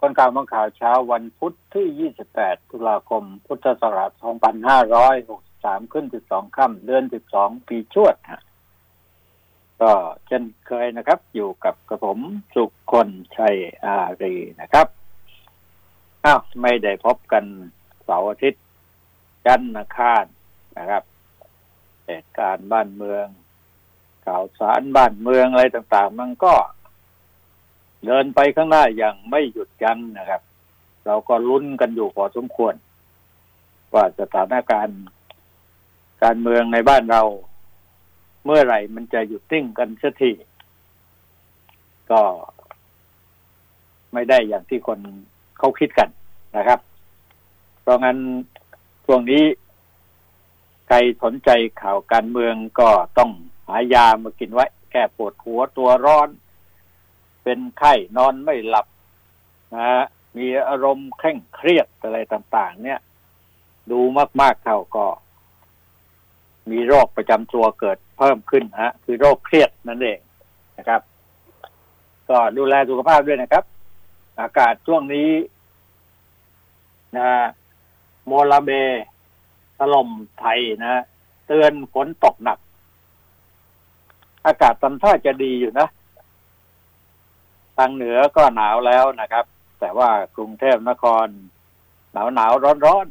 คนข่าวมังข่าวเช้าวันพุธที่ 28 ตุลาคม พุทธศักราช 2563 ขึ้น 12 ค่ำเดือน 12 ปีชวดก็เช่นเคยนะครับ อยู่กับกระผมสุขคนชัยอารีนะครับอ้าวไม่ได้พบกันเสาร์อาทิตย์จันทร์คารนะครับเหตุการณ์บ้านเมืองข่าวสารบ้านเมืองอะไรต่าง ๆ มันก็ เดินไปข้างหน้าอย่างไม่หยุดยั้งนะครับ เราก็ลุ้นกันอยู่พอสมควร ว่าสถานการณ์ การเมืองในบ้านเรา เมื่อไหร่มันจะหยุดติ้งกันสักทีก็ไม่ได้อย่างที่คนเขาคิดกันนะครับ เพราะงั้นช่วงนี้ใครสนใจข่าวการเมืองก็ต้องหายามากินไว้ แก้ปวดหัวตัวร้อน เป็นไข้นอนไม่หลับนะฮะมีอารมณ์เคร่งเครียดอะไรต่าง ๆ เนี่ย ดูมาก ๆ เข้าก็ มีโรคประจำตัวเกิดเพิ่มขึ้นฮะ คือโรคเครียดนั่นเองนะครับ ก็ดูแลสุขภาพด้วยนะครับ อากาศช่วงนี้นะโมลาเบถล่มไทยนะเตือนฝนตกหนัก อากาศตำท่าจะดีอยู่นะ ทางเหนือก็หนาวแล้วนะครับ แต่ว่ากรุงเทพนคร หนาวหนาวร้อนร้อน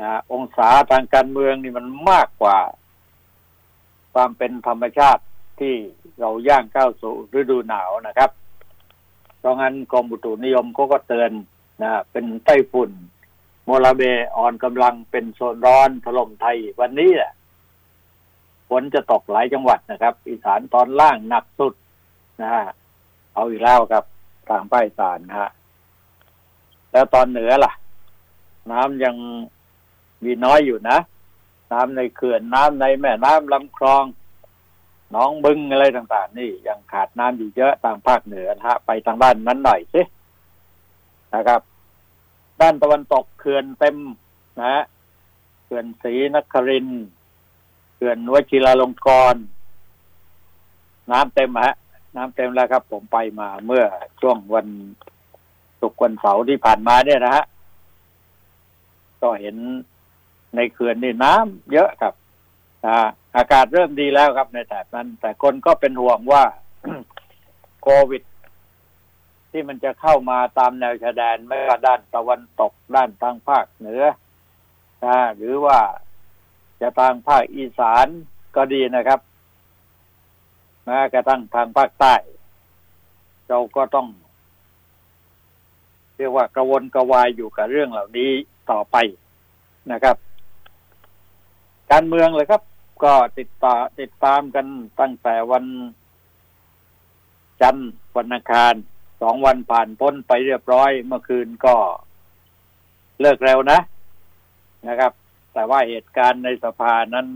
นะองศาทางการเมืองนี่มันมากกว่า ความเป็นธรรมชาติที่เราย่างเข้าสู่ฤดูหนาวนะครับ เพราะงั้นกรมบุตุนิยมเขาก็เตือนนะเป็นไต้ฝุ่น โมลาเบอ่อนกำลังเป็นโซนร้อนถล่มไทยวันนี้แหละฝนจะตกหลายจังหวัดนะครับ อีสานตอนล่างหนักสุดนะฮะ เอาอีกแล้วครับ ทางภาคสานฮะ แล้วตอนเหนือล่ะ น้ำยังมีน้อยอยู่นะ น้ำในเขื่อนน้ำในแม่น้ำลำคลองน้องบึงอะไรต่างๆ นี่ยังขาดน้ำอยู่เยอะทางภาคเหนือนะฮะไปทางด้านนั้นหน่อยสินะครับ ด้านตะวันตกเขื่อนเต็มนะเขื่อนศรีนครินเขื่อนวชิราลงกรณน้ำเต็มฮะ น้ำเต็มแล้วครับ ผมไปมาเมื่อช่วงวันศุกร์วันเสาร์ที่ผ่านมาเนี่ยนะฮะก็เห็นในเขื่อนนี่น้ำเยอะครับอากาศเริ่มดีแล้วครับในแถบนั้น แต่คนก็เป็นห่วงว่าโควิด ที่มันจะเข้ามาตามแนวชายแดนไม่ว่าด้านตะวันตกด้านทางภาคเหนือหรือว่าจะทางภาคอีสานก็ดีนะครับ แม้กระทั่งทางภาคใต้ เราก็ต้อง เรียกว่ากระวนกระวายอยู่กับเรื่องเหล่านี้ต่อไปนะครับ การเมืองเลยครับ ก็ติดต่อติดตามกันตั้งแต่วันจันทร์วันอังคารสองวันผ่านพ้นไปเรียบร้อยเมื่อคืนก็เลิกเร็วนะนะครับ แต่ว่าเหตุการณ์ในสภานั้น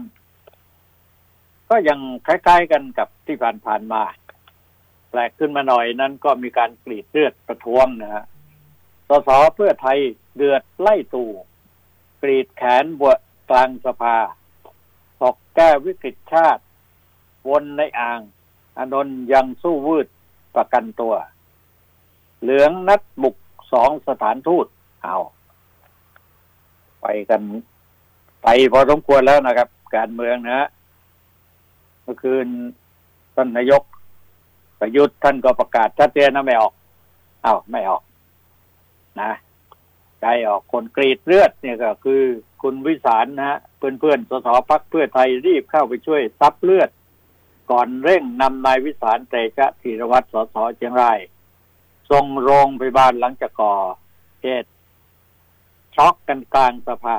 ก็ยังคล้ายๆกันกับที่ผ่านๆมา แปลกขึ้นมาหน่อยนั้นก็มีการกรีดเลือดประท้วงนะฮะสสเพื่อไทยเดือดไล่ตู่กรีดแขนบวกลางสภาตอกแก้วิกฤตชาติ วนในอ่าง อนนยังสู้วืดประกันตัว เหลืองนัดบุกสองสถานทูตเอาไปกัน ไปพอสมควรแล้วนะครับ การเมืองนะฮะ มื่อคืนท่านนายกประยุทธ์ท่านก็ประกาศชัดเจนนะไม่ออกอ้าวไม่ออก นะใจออกคนกรีดเลือดเนี่ยก็คือ คุณวิสารนะฮะเพื่อนเพื่อนสสพักเพื่อไทยรีบเข้าไปช่วยซับเลือด ก่อนเร่งนำนายวิสารเตชะธีรวัตรสสเชียงรายส่งโรงพยาบาลหลังจากก่อเหตุช็อกกันกลางสภา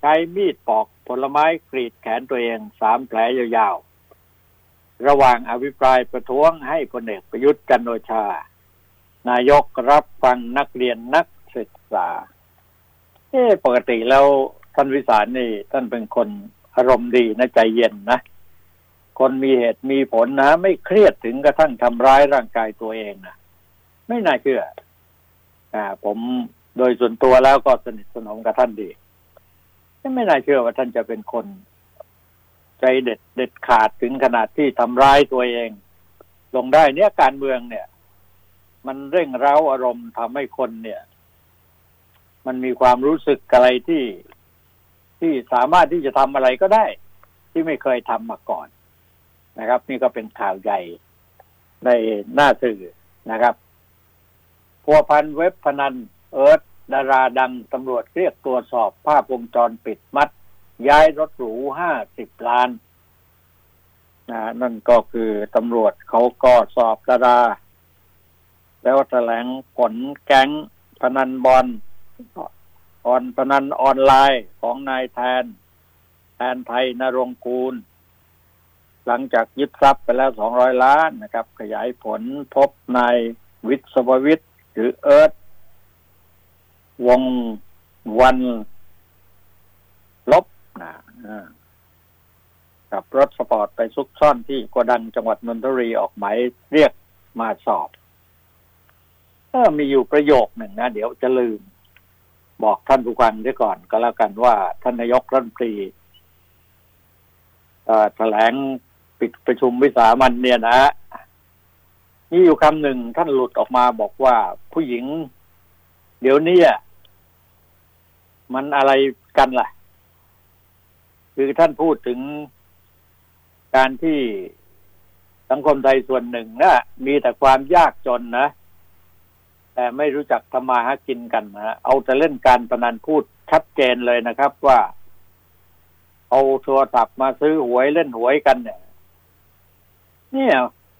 ใช้มีดปอกผลไม้กรีดแขนตัวเองสามแผลยาว ระหว่างอภิปรายประท้วงให้พลเอกประยุทธ์จันโอชา นายกรับฟังนักเรียนนักศึกษาเอ๊ปกติแล้วท่านวิสารนี่ ท่านเป็นคนอารมณ์ดีนะใจเย็นนะ คนมีเหตุมีผลนะ ไม่เครียดถึงกระทั่งทำร้ายร่างกายตัวเองนะไม่น่าเชื่อ อ่า ผมโดยส่วนตัวแล้วก็สนิทสนมกับท่านดีไม่น่าเชื่อว่าท่านจะเป็นคน ใจเด็ดเด็ดขาดถึงขนาดที่ทำร้ายตัวเอง ลงได้เนี่ยการเมืองเนี่ย มันเร่งเร้าอารมณ์ทำให้คนเนี่ย มันมีความรู้สึกอะไรที่ที่สามารถที่จะทำอะไรก็ได้ ที่ไม่เคยทำมาก่อนนะครับ นี่ก็เป็นข่าวใหญ่ในหน้าสื่อนะครับพัวพันเว็บพนันเอิร์ธดาราดังตำรวจเรียกตรวจสอบภาพวงจรปิดมัด ย้ายรถหรูห้าสิบล้านนะนั่นก็คือตำรวจเขาก็สอบดาราแล้วแถลงผลแก๊งพนันบอลออนพนันออนไลน์ของนายแทน แทนไทยนรงคูล หลังจากยึดทรัพย์ไปแล้วสองร้อยล้านนะครับ ขยายผลพบนายวิศววิทย์หรือเอิร์ธวงวัน นะกับรถสปอร์ตไปซุกซ่อนที่กดังจังหวัดนนทบุรีออกหมายเรียกมาสอบก็มีอยู่ประโยคหนึ่งนะเดี๋ยวจะลืม บอกท่านผู้ฟังด้วยก่อน ก็แล้วกันว่าท่านนายกรัฐมนตรีแถลงปิดประชุมวิสามันเนี่ยนะนี่อยู่คำหนึ่งท่านหลุดออกมาบอกว่าผู้หญิง เดี๋ยวนี้มันอะไรกันล่ะ คือท่านพูดถึงการที่สังคมไทยส่วนหนึ่งนะมีแต่ความยากจนนะ แต่ไม่รู้จักทำมาหากินกันนะเอาแต่เล่นการพนันพูดชัดเจนเลยนะครับว่าเอาโทรศัพท์มาซื้อหวยเล่นหวยกันเนี่ยเนี่ย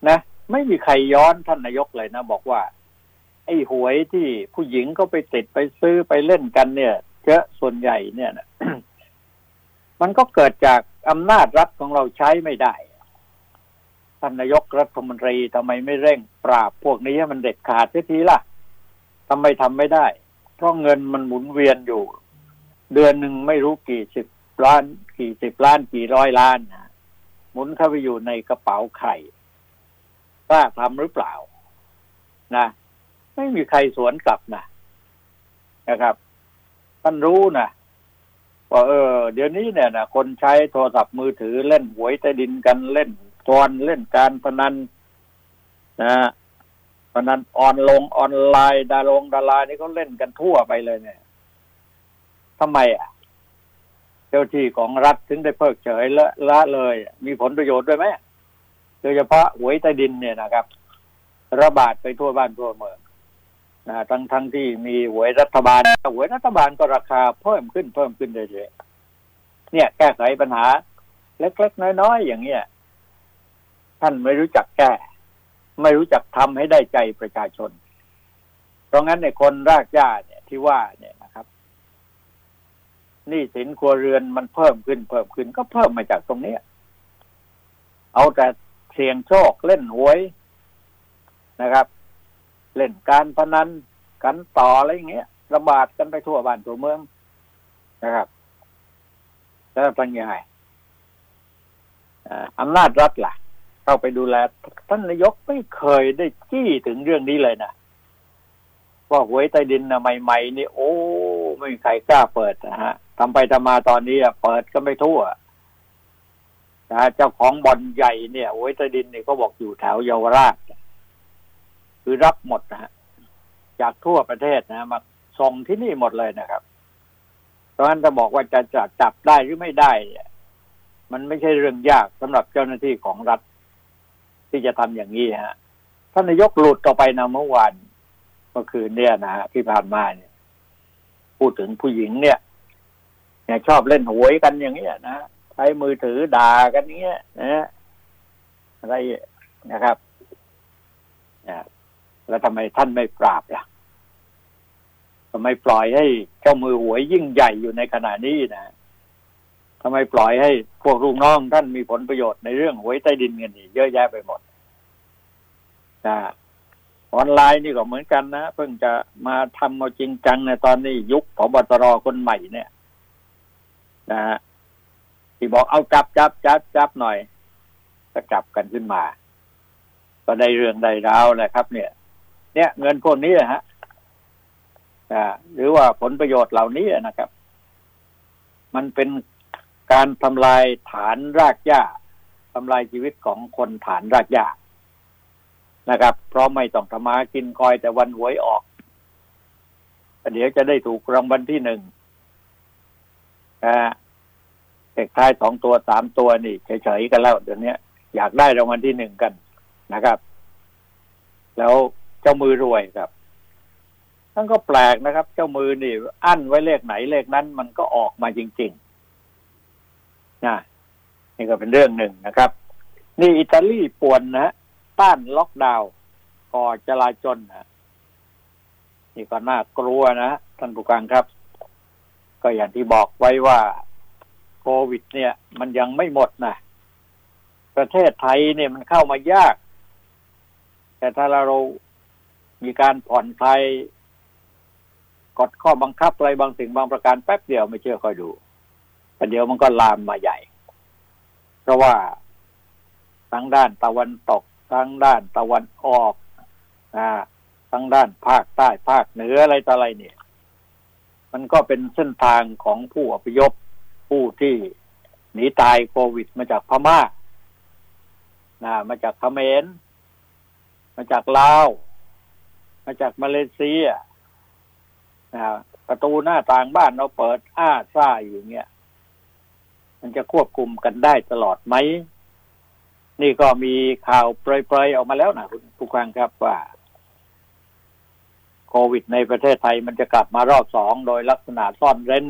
นะไม่มีใครย้อนท่านนายกเลยนะ บอกว่า ไอ้หวยที่ผู้หญิงก็ไปติดไปซื้อไปเล่นกันเนี่ยเยอะส่วนใหญ่เนี่ยนะ มันก็เกิดจากอำนาจรัฐของเราใช้ไม่ได้ท่านนายกรัฐมนตรีทำไมไม่เร่งปราบพวกนี้ให้มันเด็ดขาดสีทีล่ะทำไมทำไม่ได้ เพราะเงินมันหมุนเวียนอยู่ เดือนหนึ่งไม่รู้กี่สิบล้าน กี่สิบล้านกี่ร้อยล้านนะหมุนเข้าไปอยู่ในกระเป๋าใครกล้าทำหรือเปล่า นะ ไม่มีใครสวนกลับนะนะครับท่านรู้นะ ว่าเออ เดี๋ยวนี้เนี่ยนะคนใช้โทรศัพท์มือถือเล่นหวยใต้ดินกันเล่นตอนเล่นการพนันนะพนันออนลงออนไลน์ดารงดารานี่เขาเล่นกันทั่วไปเลยเนี่ยทำไมอะ เจ้าที่ของรัฐถึงได้เพิกเฉยละละเลย มีผลประโยชน์ด้วยไหมโดยเฉพาะหวยใต้ดินเนี่ยนะครับ ระบาดไปทั่วบ้านทั่วเมือง นะทั้งทั้งที่มีหวยรัฐบาลหวยรัฐบาลก็ราคาเพิ่มขึ้นเพิ่มขึ้นเรื่อยๆเนี่ย แก้ไขปัญหาเล็กๆน้อยๆอย่างเงี้ยท่านไม่รู้จักแก้ ไม่รู้จักทำให้ได้ใจประชาชน เพราะงั้นในคนรากหญ้าเนี่ยที่ว่าเนี่ยนะครับนี่สินครัวเรือนมันเพิ่มขึ้นเพิ่มขึ้นก็เพิ่มมาจากตรงนี้เอาแต่เสี่ยงโชคเล่นหวยนะครับ เล่นการพนันกันต่ออะไรอย่างเงี้ยระบาดกันไปทั่วบ้านทั่วเมืองนะครับแล้วทำยังไงอำนาจรัฐล่ะ เข้าไปดูแล ท่านนายกไม่เคยได้จี้ถึงเรื่องนี้เลยนะว่าหวยใต้ดินนะใหม่ๆนี่โอ้ ไม่มีใครกล้าเปิดนะฮะทำไปทำมาตอนนี้เปิดก็ไม่ทั่วนะเจ้าของบ่อนใหญ่เนี่ยหวยใต้ดินเนี่เขาบอกอยู่แถวเยาวราช คือรับหมดนะฮะจากทั่วประเทศนะมาส่งที่นี่หมดเลยนะครับ เพราะฉะนั้นจะบอกว่าจะจะจับได้หรือไม่ได้เนี่ยมันไม่ใช่เรื่องยากสำหรับเจ้าหน้าที่ของรัฐ ที่จะทำอย่างนี้ฮะท่านนายกหลุดต่อไปนะเมื่อวานเมื่อคืนเนี่ยนะฮะที่ผ่านมาเนี่ย พูดถึงผู้หญิงเนี่ยเนี่ยชอบเล่นหวยกันอย่างเงี้ยนะใช้มือถือด่ากันเงี้ยนะอะไรนะครับ แล้วทำไมท่านไม่ปราบล่ะทำไมปล่อยให้เจ้ามือหวยยิ่งใหญ่อยู่ในขณะนี้นะทำไมปล่อยให้พวกลูกน้องท่านมีผลประโยชน์ในเรื่องหวยใต้ดินเงินนี่เยอะแยะไปหมดนะออนไลน์นี่ก็เหมือนกันนะเพิ่งจะมาทำเอาจริงจังในตอนนี้ยุคพบตรคนใหม่เนี่ยนะฮะที่บอกเอาจับจับจับจับหน่อยก็จับกันขึ้นมา ก็ได้เรื่องได้ราวแหละครับ เนี่ย เนี่ยเงินพวกนี้ฮะหรือว่าผลประโยชน์เหล่านี้นะครับ มันเป็นการทำลายฐานรากหญ้าทำลายชีวิตของคนฐานรากหญ้านะครับ เพราะไม่ต้องทำมากินคอยแต่วันหวยออกเดี๋ยวจะได้ถูกรางวัลที่หนึ่งนะเลขท้ายสองตัวสามตัวนี่เฉยๆกันแล้วเดี๋ยวนี้อยากได้รางวัลที่หนึ่งกันนะครับ แล้ว เจ้ามือรวยครับทั้งก็แปลกนะครับ เจ้ามือนี่ อั้นไว้เลขไหนเลขนั้นมันก็ออกมาจริงๆนะนี่ก็เป็นเรื่องหนึ่งนะครับ นี่อิตาลีป่วนนะต้านล็อกดาวน์ก่อจลาจลนะนี่ก็น่ากลัวนะท่านผู้การครับ ก็อย่างที่บอกไว้ว่าโควิด เนี่ย มันยังไม่หมดนะประเทศไทยเนี่ยมันเข้ามายาก แต่ถ้าเรา มีการผ่อนคลายกฎข้อบังคับอะไรบางสิ่งบางประการแป๊บเดียวไม่เชื่อคอยดูแต่เดี๋ยวมันก็ลามมาใหญ่ เพราะว่าทั้งด้านตะวันตกทั้งด้านตะวันออกอ่าทั้งด้านภาคใต้ภาคเหนืออะไรต่ออะไรเนี่ย มันก็เป็นเส้นทางของผู้อพยพผู้ที่หนีตายโควิดมาจากพม่านะมาจากเขมรมาจากลาว มาจากมาเลเซียนะประตูหน้าต่างบ้านเราเปิด อ้าซ่าอยู่เงี้ย มันจะควบคุมกันได้ตลอดไหม นี่ก็มีข่าวเปรยๆออกมาแล้วนะคุณผู้ฟังครับว่าโควิดในประเทศไทยมันจะกลับมารอบสองโดยลักษณะซ่อนเร้น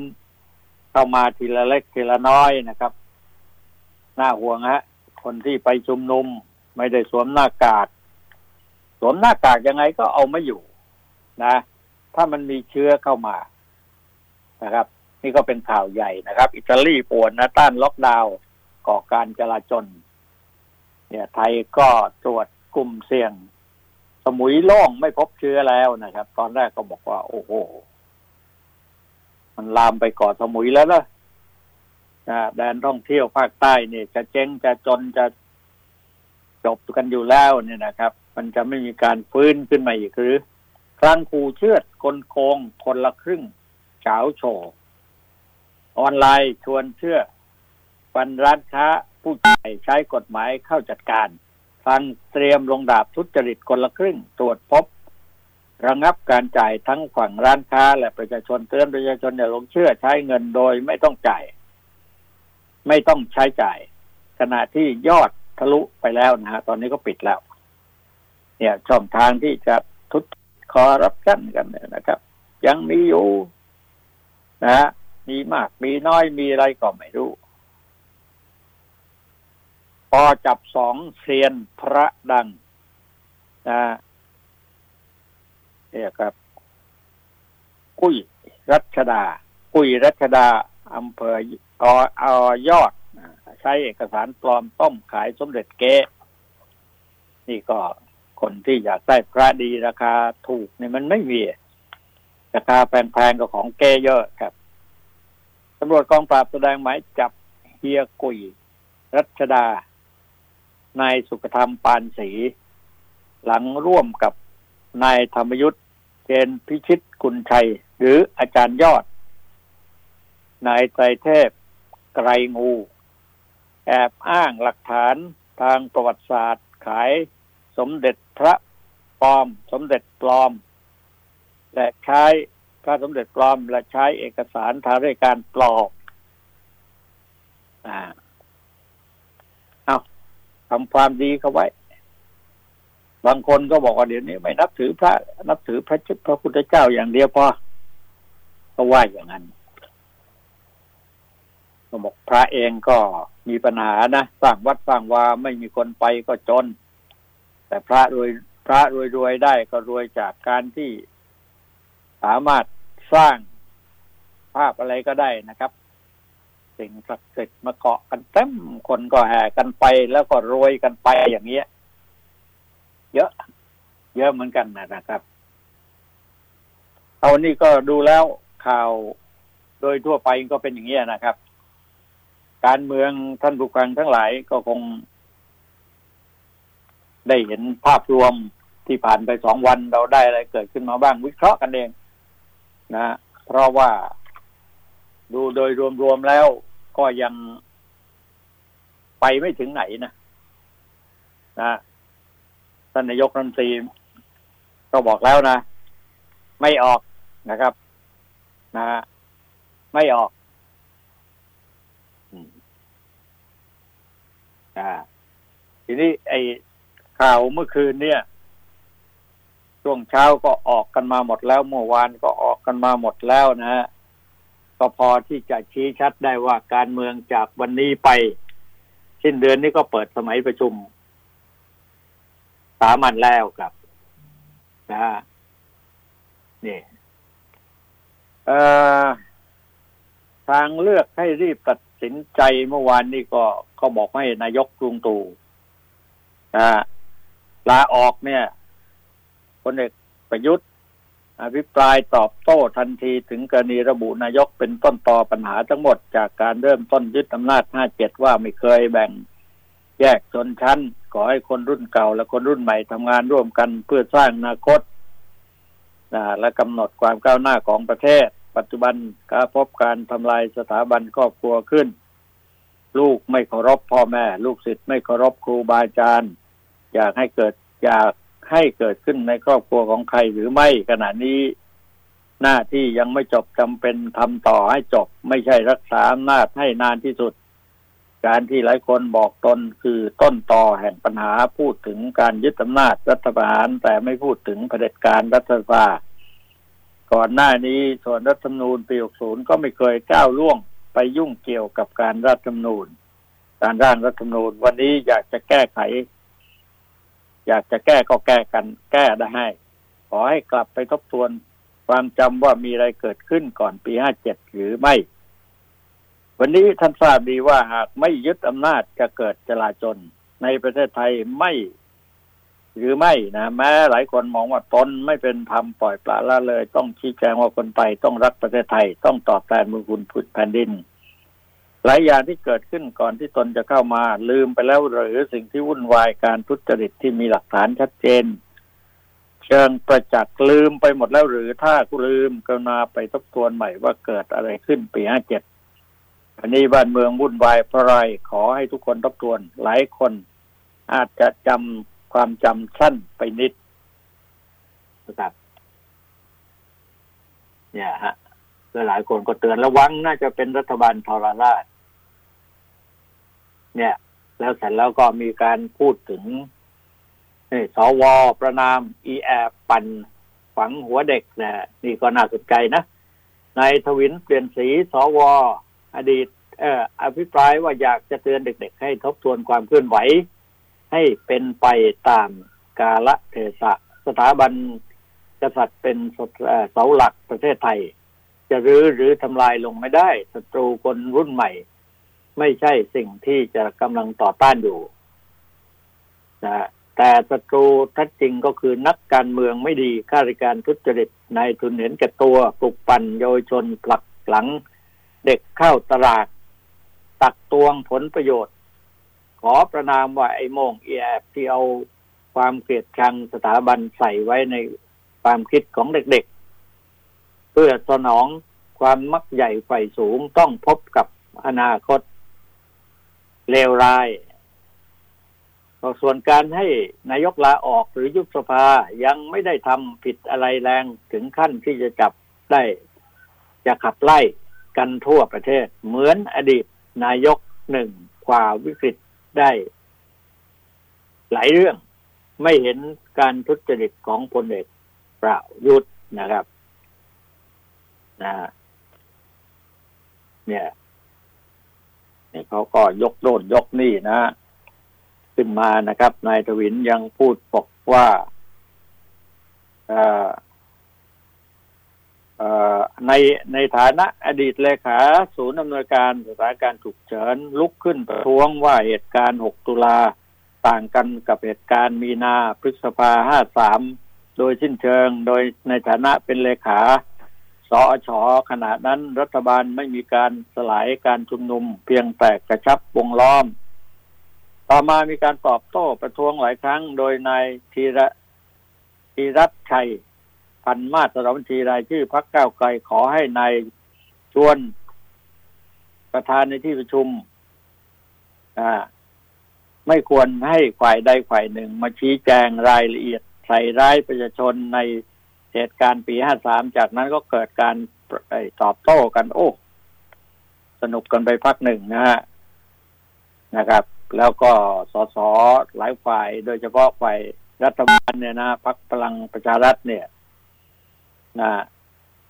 เข้ามาทีละเล็กทีละน้อยนะครับ น่าห่วงฮะ คนที่ไปชุมนุม ไม่ได้สวมหน้ากาก สวมหน้ากากยังไงก็เอาไม่อยู่นะ ถ้ามันมีเชื้อเข้ามานะครับ นี่ก็เป็นข่าวใหญ่นะครับ อิตาลีป่วนนะต้านล็อกดาวน์ก่อการจลาจลเนี่ยไทยก็ตรวจกลุ่มเสี่ยง สมุยโล่งไม่พบเชื้อแล้วนะครับ ตอนแรกก็บอกว่า โอ้โห มันลามไปเกาะสมุยแล้วนะแดนท่องเที่ยวภาคใต้เนี่ยจะเจ๊งจะจนจะจบกันอยู่แล้วเนี่ยนะครับ มันจะไม่มีการฟื้นขึ้นมาอีกหรือ ครั้งคูเชือดคนโกงคนละครึ่งเฉาโชออนไลน์ชวนเชื่อฟันร้านค้าผู้ใหญ่ใช้กฎหมายเข้าจัดการฟังเตรียมลงดาบทุจริตคนละครึ่ง ตรวจพบ ระงับการจ่ายทั้งฝั่งร้านค้า และประชาชนเตือนประชาชนอย่าลงเชื่อใช้เงินโดยไม่ต้องจ่าย ไม่ต้องใช้จ่าย ขณะที่ยอดทะลุไปแล้วนะฮะตอนนี้ก็ปิดแล้ว เนี่ยช่องทางที่จะทุจคอรับชั่นกันเนี่ยนะครับ ยังมีอยู่นะฮะมีมากมีน้อยมีอะไรก็ไม่รู้ พอจับสองเซียนพระดังนะเนี่ยครับ กุ้ยรัชดา กุ้ยรัชดาอำเภอออยอด ใช้เอกสารปลอมต้มขายสมเด็จเก๊นี่ก็ คนที่อยากได้พระดีราคาถูกเนี่ยมันไม่มีราคาแพงๆก็ของเก๊เยอะครับตำรวจกองปราบแสดงหมายจับเฮียกุย รัชดานายสุขธรรมปานศรีหลังร่วมกับนายธรรมยุทธ์เจนพิชิตกุลชัย หรืออาจารย์ยอด นายไตรเทพ ไกรงู แอบอ้างหลักฐานทางประวัติศาสตร์ขาย สมเด็จพระปลอม สมเด็จปลอม และใช้พระสมเด็จปลอม และใช้เอกสารทางราชการปลอมอ่าทำความดีเข้าไว้ บางคนก็บอกว่าเดี๋ยวนี้ไม่นับถือพระ นับถือพระพระพุทธเจ้าอย่างเดียวพอก็ว่าอย่างนั้นก็บอกพระเองก็มีปัญหานะสร้างวัดสร้างวาไม่มีคนไปก็จน แต่พระรวยพระรวยรวยได้ก็รวยจากการที่สามารถสร้างภาพอะไรก็ได้นะครับ สิ่งศักดิ์สิทธิ์มาเกาะกันเต็มคนก็แห่กันไปแล้วก็รวยกันไปอย่างเงี้ย เยอะ เยอะเหมือนกันนะครับ เอานี่ก็ดูแล้วข่าวโดยทั่วไปก็เป็นอย่างนี้นะครับ การเมืองท่านผู้ฟังทั้งหลายก็คง ได้เห็นภาพรวมที่ผ่านไปสองวันเราได้อะไรเกิดขึ้นมาบ้างวิเคราะห์กันเองนะ เพราะว่าดูโดยรวมๆแล้วก็ยังไปไม่ถึงไหนนะนะท่านนายกรัฐมนตรีก็บอกแล้วนะ ไม่ออกนะครับ นะ ไม่ออกอ่าทีนี้ไอ้ ข่าวเมื่อคืนเนี่ยช่วงเช้าก็ออกกันมาหมดแล้วเมื่อวานก็ออกกันมาหมดแล้วนะฮะก็พอที่จะชี้ชัดได้ว่าการเมืองจากวันนี้ไปสิ้นเดือนนี้ก็เปิดสมัยประชุมสามัญแล้วครับนะฮะนี่เอ่อทางเลือกให้รีบตัดสินใจเมื่อวานนี้ก็เขาบอกให้นายกกรุงตู่ ลาออกเนี่ยพลเอกประยุทธ์อภิปรายตอบโต้ทันทีถึงกรณีระบุนายกเป็นต้นต่อปัญหาทั้งหมดจากการเริ่มต้นยึดอำนาจ 57 ว่าไม่เคยแบ่งแยกชนชั้นขอให้คนรุ่นเก่า และคนรุ่นใหม่ทำงานร่วมกันเพื่อสร้างอนาคตและกำหนดความก้าวหน้าของประเทศ ปัจจุบันการพบการทำลายสถาบันครอบครัวขึ้น ลูกไม่เคารพพ่อแม่ ลูกศิษย์ไม่เคารพครูบาอาจารย์ อยากให้เกิดอยากให้เกิดขึ้นในครอบครัวของใครหรือไม่ขณะนี้ หน้าที่ยังไม่จบจำเป็นทำต่อให้จบ ไม่ใช่รักษาอำนาจให้นานที่สุด การที่หลายคนบอกตนคือต้นต่อแห่งปัญหาพูดถึงการยึดอำนาจรัฐประหารแต่ไม่พูดถึงเผด็จการรัฐสภาก่อนหน้านี้ส่วนรัฐธรรมนูญปี 60 ก็ไม่เคยก้าวล่วงไปยุ่งเกี่ยวกับการรัฐธรรมนูญ การร่างรัฐธรรมนูญ วันนี้อยากจะแก้ไข อยากจะแก้ก็แก้กัน แก้ได้ให้ ขอให้กลับไปทบทวน ความจำว่ามีอะไรเกิดขึ้นก่อนปีห้าเจ็ดหรือไม่ วันนี้ท่านทราบดีว่าหากไม่ยึดอำนาจจะเกิดจลาจลในประเทศไทยไม่ หรือไม่นะแม้หลายคนมองว่าตนไม่เป็นธรรมปล่อยปละละเลย ต้องชี้แจงว่าคนไทยต้องรักประเทศไทย ต้องตอบแทนมือคุณผุดแผ่นดิน หลายอย่างที่เกิดขึ้นก่อนที่ตนจะเข้ามา ลืมไปแล้วหรือสิ่งที่วุ่นวายการทุจริตที่มีหลักฐานชัดเจน เชิงประจักษ์ลืมไปหมดแล้วหรือถ้ากูลืมกรุณาไปทบทวนใหม่ว่าเกิดอะไรขึ้นปีห้าเจ็ดอันนี้บ้านเมืองวุ่นวายเพราะอะไรขอให้ทุกคนทบทวน หลายคนอาจจะจำความจำสั้นไปนิดนะครับเนี่ยฮะ หลายคนก็เตือนระวังน่าจะเป็นรัฐบาลทรราช เนี่ย แล้วเสร็จแล้วก็มีการพูดถึงสวประนามอีแอปันฝังหัวเด็กนะนี่ก็น่าสนใจนะนายทวินเปลี่ยนสีสวอดีต เอ่ออภิปรายว่าอยากจะเตือนเด็ก ๆ ให้ทบทวนความเคลื่อนไหว ให้เป็นไปตามกาละเทศะ สถาบันกษัตริย์เป็นเสาหลักประเทศไทย จะรื้อหรือทำลายลงไม่ได้ศัตรูคนรุ่นใหม่ ไม่ใช่สิ่งที่จะกำลังต่อต้านอยู่นะแต่ศัตรูทัดจริงก็คือนักการเมืองไม่ดีข้าราชการทุจริตนายทุนเห็นแก่ตัวปลุกปั่นเยาวชนผลักหลัง เด็กเข้าตลาด ตักตวงผลประโยชน์ ขอประนามว่าไอ้โมงเอฟที่เอาความเกลียดชังสถาบันใส่ไว้ในความคิดของเด็ก พื่อสนองความมักใหญ่ไฟสูงต้องพบกับอนาคตเลวร้ายส่วนการให้นายกลาออกหรือยุบสภายังไม่ได้ทำผิดอะไรแรงถึงขั้นที่จะจับได้ จะขับไล่กันทั่วประเทศ เหมือนอดีตนายกหนึ่งกว่าวิกฤตได้ หลายเรื่องไม่เห็นการทุจริตของพลเอกปล่ายุทธ์นะครับ นะเนี่ยเขาก็ยกโดยกนี่นะ ขึ้นมานะครับ นายทวินยังพูดบอกว่าในในฐานะอดีตเลขา ศูนย์อำนวยการสถานการณ์ฉุกเฉินลุกขึ้นประท้วงว่าเหตุการณ์ 6 ตุลาต่างกันกับเหตุการณ์มีนาพฤษภา 53 โดยสิ้นเชิง โดยในฐานะเป็นเลขา สอชอขณะนั้นรัฐบาลไม่มีการสลายการชุมนุม เพียงแต่กระชับวงล้อม ต่อมามีการตอบโต้ประท้วงหลายครั้ง โดยนายธีระธีรัตชัย พันมาตรบัญชีรายชื่อพักเก้าไกลขอให้นายชวนประธานในที่ประชุมไม่ควรให้ฝ่ายใดฝ่ายหนึ่ง มาชี้แจงรายละเอียดใส่ร้ายประชาชนใน เหตุการณ์ปีห้าสามจากนั้นก็เกิดการตอบโต้กันโอ้ สนุกกันไปพักหนึ่งนะฮะนะครับ แล้วก็สสหลายฝ่ายโดยเฉพาะฝ่ายรัฐบาลเนี่ยนะพักพลังประชารัฐเนี่ยนะ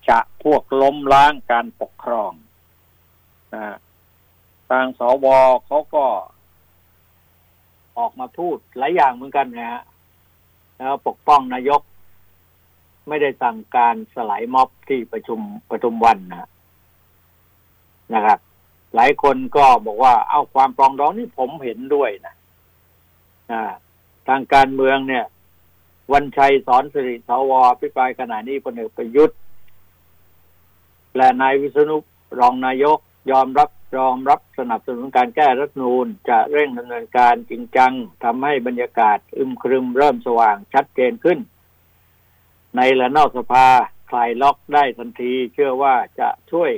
จะพวกล้มล้างการปกครองนะทางสวเขาก็ออกมาพูดหลายอย่างเหมือนกันนะฮะแล้วปกป้องนายก ไม่ได้สั่งการสลายม็อบที่ประชุมประชุมวันนะนะครับ หลายคนก็บอกว่าเอาความปรองดองนี่ผมเห็นด้วยนะนะทางการเมืองเนี่ย วันชัยสอนสิริสวพิปรายขณะนี้พลเอกประยุทธ์ และนายวิษณุรองนายก ยอมรับยอมรับสนับสนุนการแก้รัฐนูนจะเร่งดำเนินการจริงจังทำให้บรรยากาศอึมครึมเริ่มสว่างชัดเจนขึ้น ในและนอกสภาคลายล็อกได้ทันที เชื่อว่าจะช่วย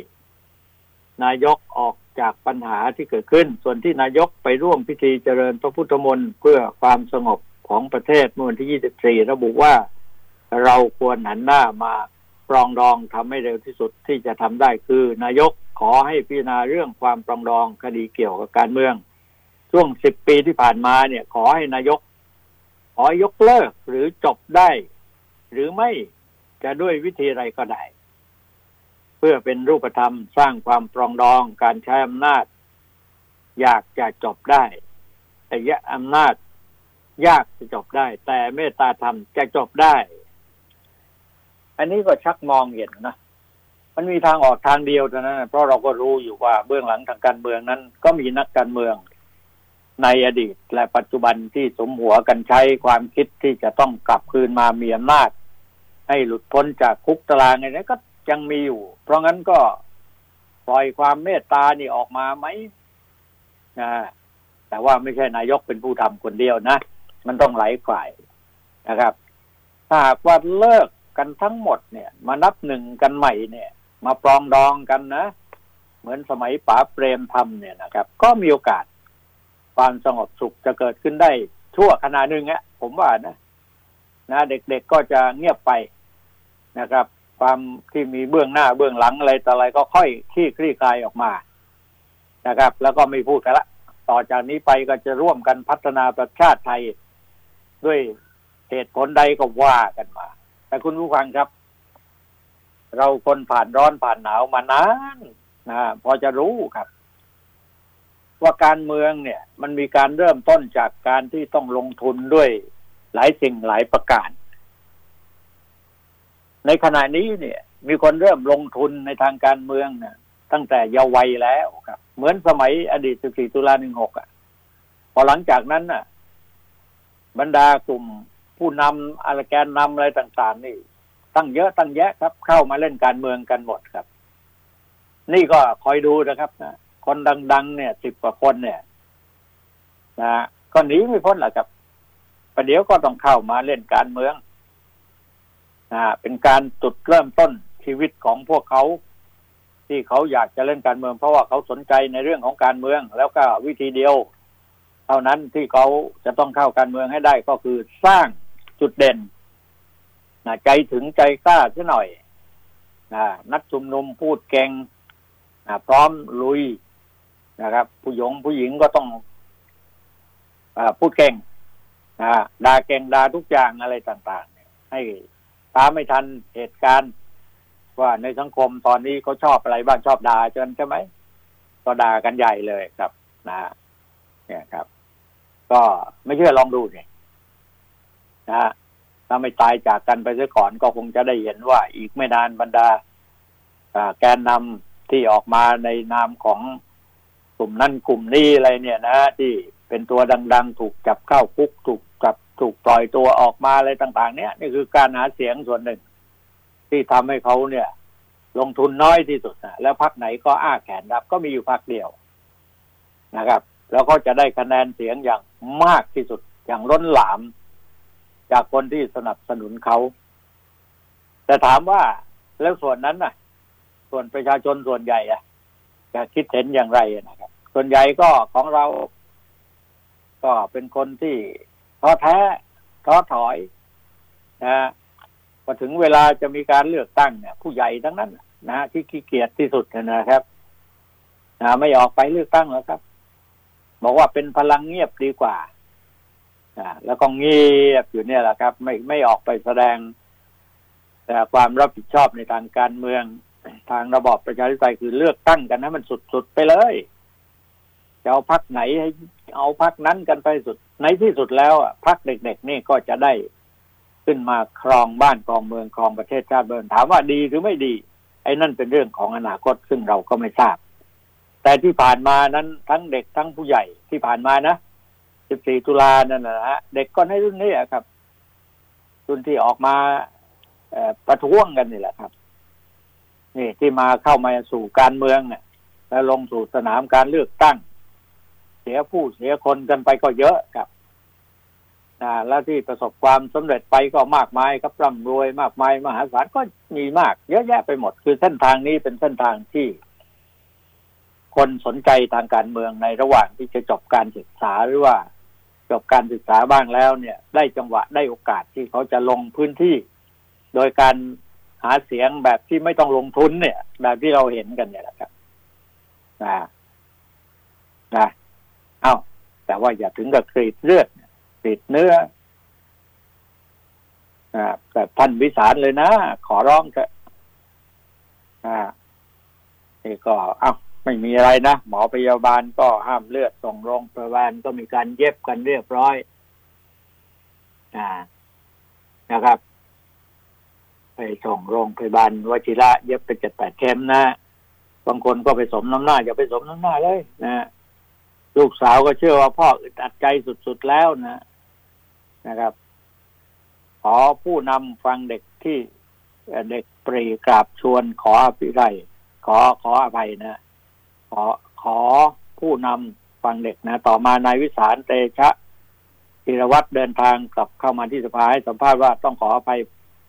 นายกออกจากปัญหาที่เกิดขึ้น ส่วนที่นายกไปร่วมพิธีเจริญพระพุทธมนต์เพื่อความสงบของประเทศเมื่อวันที่ 24 ระบุว่า เราควรหันหน้ามาปรองดองทำให้เร็วที่สุดที่จะทำได้คือนายกขอให้พิจารณาเรื่องความปรองดองคดีเกี่ยวกับการเมือง ช่วงสิบปีที่ผ่านมาเนี่ย ขอให้นายก ขอยกเลิกหรือจบได้ หรือไม่จะด้วยวิธีอะไรก็ได้ เพื่อเป็นรูปธรรมสร้างความปรองดองการใช้อำนาจ อยากจะจบได้ แต่ยะอำนาจ ยากจะจบได้ แต่เมตตาธรรมจะจบได้ อันนี้ก็ชักมองเห็นนะมันมีทางออกทางเดียวเท่านั้นเพราะเราก็รู้อยู่ว่าเบื้องหลังทางการเมืองนั้น ก็มีนักการเมือง ในอดีตและปัจจุบันที่สมหัวกันใช้ความคิดที่จะต้องกลับคืนมามีอำนาจให้หลุดพ้นจากคุกตารางอะไงนี้นก็ยังมีอยู่ เพราะงั้นก็ปล่อยความเมตตานี่ออกมาไหมนะแต่ว่าไม่ใช่นายกเป็นผู้ทำคนเดียวนะ มันต้องหลายฝ่ายนะครับ ถ้าหากว่าเลิกกันทั้งหมดเนี่ย มานับหนึ่งกันใหม่เนี่ย มาปรองดองกันนะ เหมือนสมัยป๋าเปรมทำเนี่ยนะครับ ก็มีโอกาส ความสงบสุขจะเกิดขึ้นได้ชั่วขณะหนึ่งอะผมว่านะนะเด็กๆก็จะเงียบไปนะครับ ความที่มีเบื้องหน้าเบื้องหลังอะไรต่ออะไรก็ค่อยขี้คลี่คลายออกมานะครับ แล้วก็ไม่พูดกันละ ต่อจากนี้ไปก็จะร่วมกันพัฒนาประเทศไทย ด้วยเหตุผลใดก็ว่ากันมา แต่คุณผู้ฟังครับ เราคนผ่านร้อนผ่านหนาวมานานนะพอจะรู้ครับ ว่าการเมืองเนี่ย มันมีการเริ่มต้นจากการที่ต้องลงทุนด้วยหลายสิ่งหลายประการ ในขณะนี้เนี่ย มีคนเริ่มลงทุนในทางการเมืองเนี่ยตั้งแต่เยาว์วัยแล้วครับ เหมือนสมัยอดีต 14 ตุลา 16 อะ พอหลังจากนั้นน่ะ บรรดากลุ่มผู้นำอะไรแกนนำอะไรต่าง ๆ นี่ ตั้งเยอะตั้งแยะครับ เข้ามาเล่นการเมืองกันหมดครับ นี่ก็คอยดูนะครับนะ คนดัง ๆ เนี่ยสิบกว่าคนเนี่ยนะก็หนีไม่พ้นแหละครับประเดี๋ยวก็ต้องเข้ามาเล่นการเมืองนะเป็นการจุดเริ่มต้นชีวิตของพวกเขา ที่เขาอยากจะเล่นการเมือง เพราะว่าเขาสนใจในเรื่องของการเมือง แล้วก็วิธีเดียว เท่านั้นที่เขาจะต้องเข้าการเมืองให้ได้ก็คือสร้างจุดเด่นนะใจถึงใจกล้าซะหน่อยนะนัดชุมนุมพูดเก่งนะพร้อมลุย นะครับ ผู้หญิงผู้หญิงก็ต้องอพูดเก่งนะด่าเก่งด่าทุกอย่างอะไรต่าง ๆ ให้ตามไม่ทันเหตุการณ์ว่าในสังคมตอนนี้เขาชอบอะไรบ้างชอบด่าจนใช่ไหมก็ด่ากันใหญ่เลยครับนะเนี่ยครับ ก็ไม่เชื่อลองดูสินะถ้าไม่ตายจากกันไปซะก่อนก็คงจะได้เห็นว่า อีกไม่นานบรรดาแกนนำที่ออกมาในนามของ กลุ่มนั่นกลุ่มนี้อะไรเนี่ยนะที่เป็นตัวดัง ๆ ถูกจับเข้าคุกถูกจับถูกปล่อยตัวออกมาอะไรต่าง ๆ เนี่ยนี่คือการหาเสียงส่วนหนึ่ง ที่ทำให้เขาเนี่ย ลงทุนน้อยที่สุดนะแล้วพักไหนก็อ้าแขนรับ ก็มีอยู่พักเดียวนะครับ แล้วก็จะได้คะแนนเสียงอย่างมากที่สุดอย่างล้นหลาม จากคนที่สนับสนุนเขาแต่ถามว่าแล้วส่วนนั้นน่ะ ส่วนประชาชนส่วนใหญ่อะ จะคิดเห็นอย่างไรนะครับ ส่วนใหญ่ก็ของเรา ก็เป็นคนที่ท้อแท้ท้อถอยนะพอถึงเวลาจะมีการเลือกตั้งเนี่ย ผู้ใหญ่ทั้งนั้นนะที่ขี้เกียจที่สุดนะครับนะไม่ออกไปเลือกตั้งแล้วครับ บอกว่าเป็นพลังเงียบดีกว่านะแล้วก็เงียบอยู่เนี่ยแหละครับ ไม่ไม่ออกไปแสดงแต่ความรับผิดชอบในทางการเมือง ทางระบอบประชาธิปไตยคือเลือกตั้งกันนะมันสุดๆไปเลยจะเอาพักไหนให้เอาพักนั้นกันไปสุด ในที่สุดแล้วอะพักเด็กๆนี่ก็จะได้ขึ้นมาครองบ้านครองเมืองครองประเทศชาติเบิร์ถามว่าดีหรือไม่ดี ไอ้นั่นเป็นเรื่องของอนาคตซึ่งเราก็ไม่ทราบ แต่ที่ผ่านมานั้นทั้งเด็กทั้งผู้ใหญ่ที่ผ่านมานะ 14 ตุลานั่นนะฮะเด็กก็ในรุ่นนี้ครับรุ่นที่ออกมาประท้วงกันนี่แหละครับ นี่ที่มาเข้ามาสู่การเมืองเนี่ยแล้วลงสู่สนามการเลือกตั้ง เสียผู้เสียคนกันไปก็เยอะครับนะแล้วที่ประสบความสำเร็จไปก็มากมายครับร่ำรวยมากมายมหาศาลก็มีมาก เยอะแยะไปหมด คือเส้นทางนี้เป็นเส้นทางที่ คนสนใจทางการเมืองในระหว่างที่จะจบการศึกษาหรือว่าจบการศึกษาบ้างแล้วเนี่ย ได้จังหวะได้โอกาสที่เขาจะลงพื้นที่ โดยการ หาเสียงแบบที่ไม่ต้องลงทุนเนี่ย แบบที่เราเห็นกันเนี่ยแหละครับนะนะเอา้าแต่ว่าอย่าถึงกับกรีดเลือดกรีดเนื้อนะแต่ท่านวิสารเลยนะ ขอร้องเถอะอ่านี่ก็เอา้าไม่มีอะไรนะ หมอพยาบาลก็ห้ามเลือดส่งโรงพยาบาลก็มีการเย็บกันเรียบร้อยอ่านะครับ ไปส่งโรงพยาบาลวชิระเย็บไปเจ็ดแปดเข็มนะบางคนก็ไปสมน้ำหน้า อย่าไปสมน้ำหน้าเลยนะลูกสาวก็เชื่อว่าพ่ออึดอัดใจสุดๆแล้วนะนะครับ ขอผู้นำฟังเด็กที่เด็กปรีกราบชวนขออภิไรขอขออภัยนะ ขอขอผู้นำฟังเด็กนะ ต่อมานายวิสารเตชะธีรวัตรเดินทางกลับเข้ามาที่สภาให้สัมภาษณ์ว่าต้องขออภัย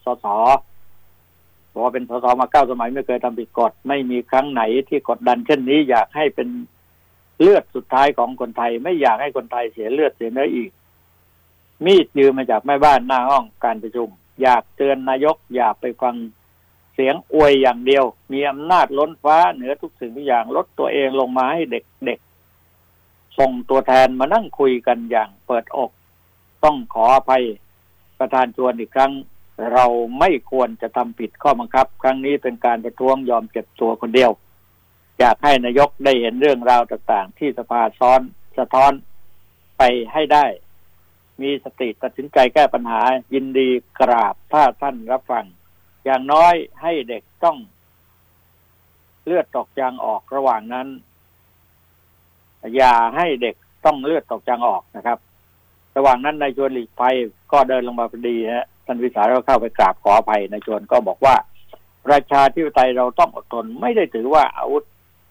สส บอเป็นสสมาเก้าสมัยไม่เคยทำผิดกฎไม่มีครั้งไหนที่กดดันเช่นนี้อยากให้เป็นเลือดสุดท้ายของคนไทย ไม่อยากให้คนไทยเสียเลือดเสียเนื้ออีก มีดยืมมาจากแม่บ้านหน้าห้องการประชุม อยากเตือนนายก อย่าไปฟังเสียงอวยอย่างเดียว มีอำนาจล้นฟ้าเหนือทุกสิ่งทุกอย่างลดตัวเองลงมาให้เด็กๆส่งตัวแทนมานั่งคุยกันอย่างเปิดอก ต้องขออภัยประธานชวนอีกครั้ง เราไม่ควรจะทำผิดข้อบังคับ ครั้งนี้เป็นการประท้วงยอมเจ็บตัวคนเดียว อยากให้นายกได้เห็นเรื่องราวต่างๆ ที่สภาซ้อนสะท้อนไปให้ได้ มีสติตัดสินใจแก้ปัญหา ยินดีกราบถ้าท่านรับฟัง อย่างน้อยให้เด็กต้อง เลือดตกยางออกระหว่างนั้น อย่าให้เด็กต้องเลือดตกยางออกนะครับ ระหว่างนั้นนายชวนหลีกภัยก็เดินลงมาพอดีฮะ ท่านวิสาก็เข้าไปกราบขออภัยในชวนก็บอกว่า ประชาธิปไตยเราต้องอดทนไม่ได้ถือว่าอาวุธ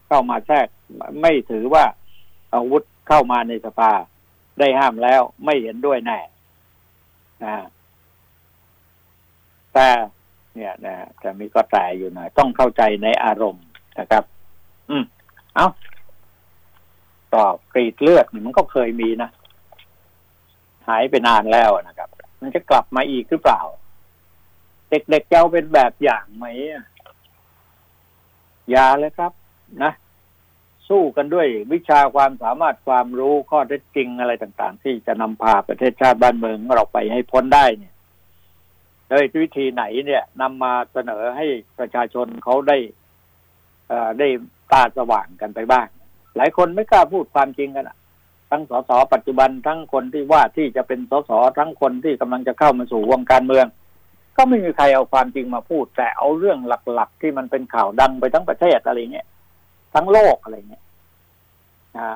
เข้ามาแทรกไม่ถือว่าอาวุธเข้ามาในสภาได้ห้ามแล้วไม่เห็นด้วยแน่นะแต่เนี่ยนะจะมีก็แต่อยู่หน่อยต้องเข้าใจในอารมณ์นะครับ อืม เอาต่อกรีดเลือดมันก็เคยมีนะ หายไปนานแล้วนะครับ มันจะกลับมาอีกหรือเปล่า เด็กๆจะเอาเป็นแบบอย่างไหมอย่าเลยครับ นะ สู้กันด้วยวิชาความสามารถความรู้ข้อเท็จจริงอะไรต่าง ๆ ที่จะนำพาประเทศชาติบ้านเมืองเราไปให้พ้นได้เนี่ยโดยวิธีไหนเนี่ยนำมาเสนอให้ประชาชนเขาได้ได้ตาสว่างกันไปบ้าง หลายคนไม่กล้าพูดความจริงกันอะ ทั้งสสปัจจุบันทั้งคนที่ว่าที่จะเป็นสสทั้งคนที่กำลังจะเข้ามาสู่วงการเมือง ก็ไม่มีใครเอาความจริงมาพูด แต่เอาเรื่องหลักๆ ที่มันเป็นข่าวดังไปทั้งประเทศอะไรเงี้ยทั้งโลกอะไรเงี้ย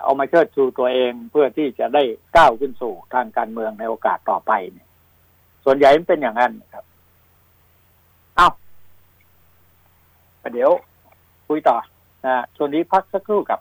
เอามาเชิดชูตัวเองเพื่อที่จะได้ก้าวขึ้นสู่ทางการเมืองในโอกาสต่อไปเนี่ย ส่วนใหญ่มันเป็นอย่างนั้นครับเอาเดี๋ยว คุยต่อนะช่วงนี้พักสักครู่กับ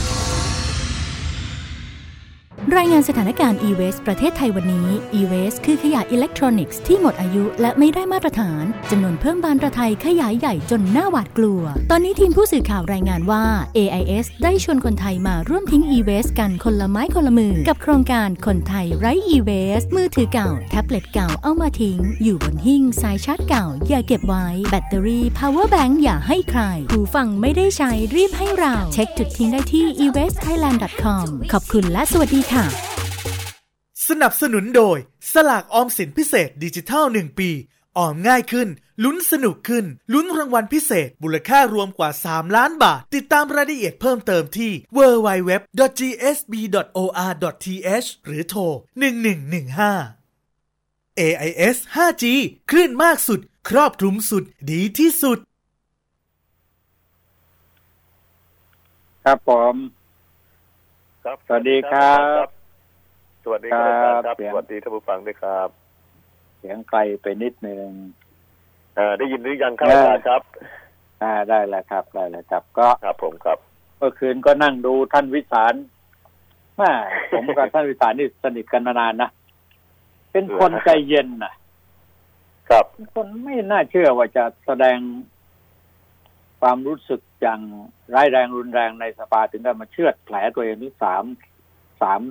รายงานสถานการณ์ e-waste ประเทศไทยวันนี้ e-waste คือขยะอิเล็กทรอนิกส์ที่หมดอายุและไม่ได้มาตรฐานจำนวนเพิ่มบานประไทยขยายใหญ่จนน่าหวาดกลัว ตอนนี้ทีมผู้สื่อข่าวรายงานว่า AIS ได้ชวนคนไทยมาร่วมทิ้ง e-waste กันคนละไม้คนละมือ กับโครงการคนไทยไร้ e-waste มือถือเก่า แท็บเล็ตเก่าเอามาทิ้ง อยู่บนหิ้งสายชาร์จเก่า อย่าเก็บไว้ แบตเตอรี่ power bank อย่าให้ใครหูฟังไม่ได้ใช้รีบให้เรา เช็คจุดทิ้งได้ที่ e-wastethailand.com ขอบคุณและสวัสดีค่ะสนับสนุนโดย สลากออมสินพิเศษดิจิทัล 1 ปี ออมง่ายขึ้น ลุ้นสนุกขึ้น ลุ้นรางวัลพิเศษมูลค่ารวมกว่า 3 ล้านบาท ติดตามรายละเอียดเพิ่มเติมที่ www.gsb.or.th หรือโทร 1115 AIS 5G คลื่นมากสุด ครอบคลุมสุด ดีที่สุด ครับผม ครับ สวัสดีครับ สวัสดีครับอาจารย์ครับเสียงสวัสดีท่านผู้ฟังด้วยครับ เสียงไกลไปนิดนึงเอ่อได้ยินหรือยังครับเอออาจารย์ครับ อ่าได้แล้วครับได้แล้วครับ ก็ครับผมครับเมื่อคืนก็นั่งดูท่านวิสารแม่ผมกับท่านวิสารนี่สนิทกันมานานนะเป็นคนใจเย็นนะครับเป็นคนไม่น่าเชื่อว่าจะแสดงความรู้สึก อย่างร้ายแรงรุนแรงในสภาถึงกับมาเชือดแผลตัวเองที่สามสาม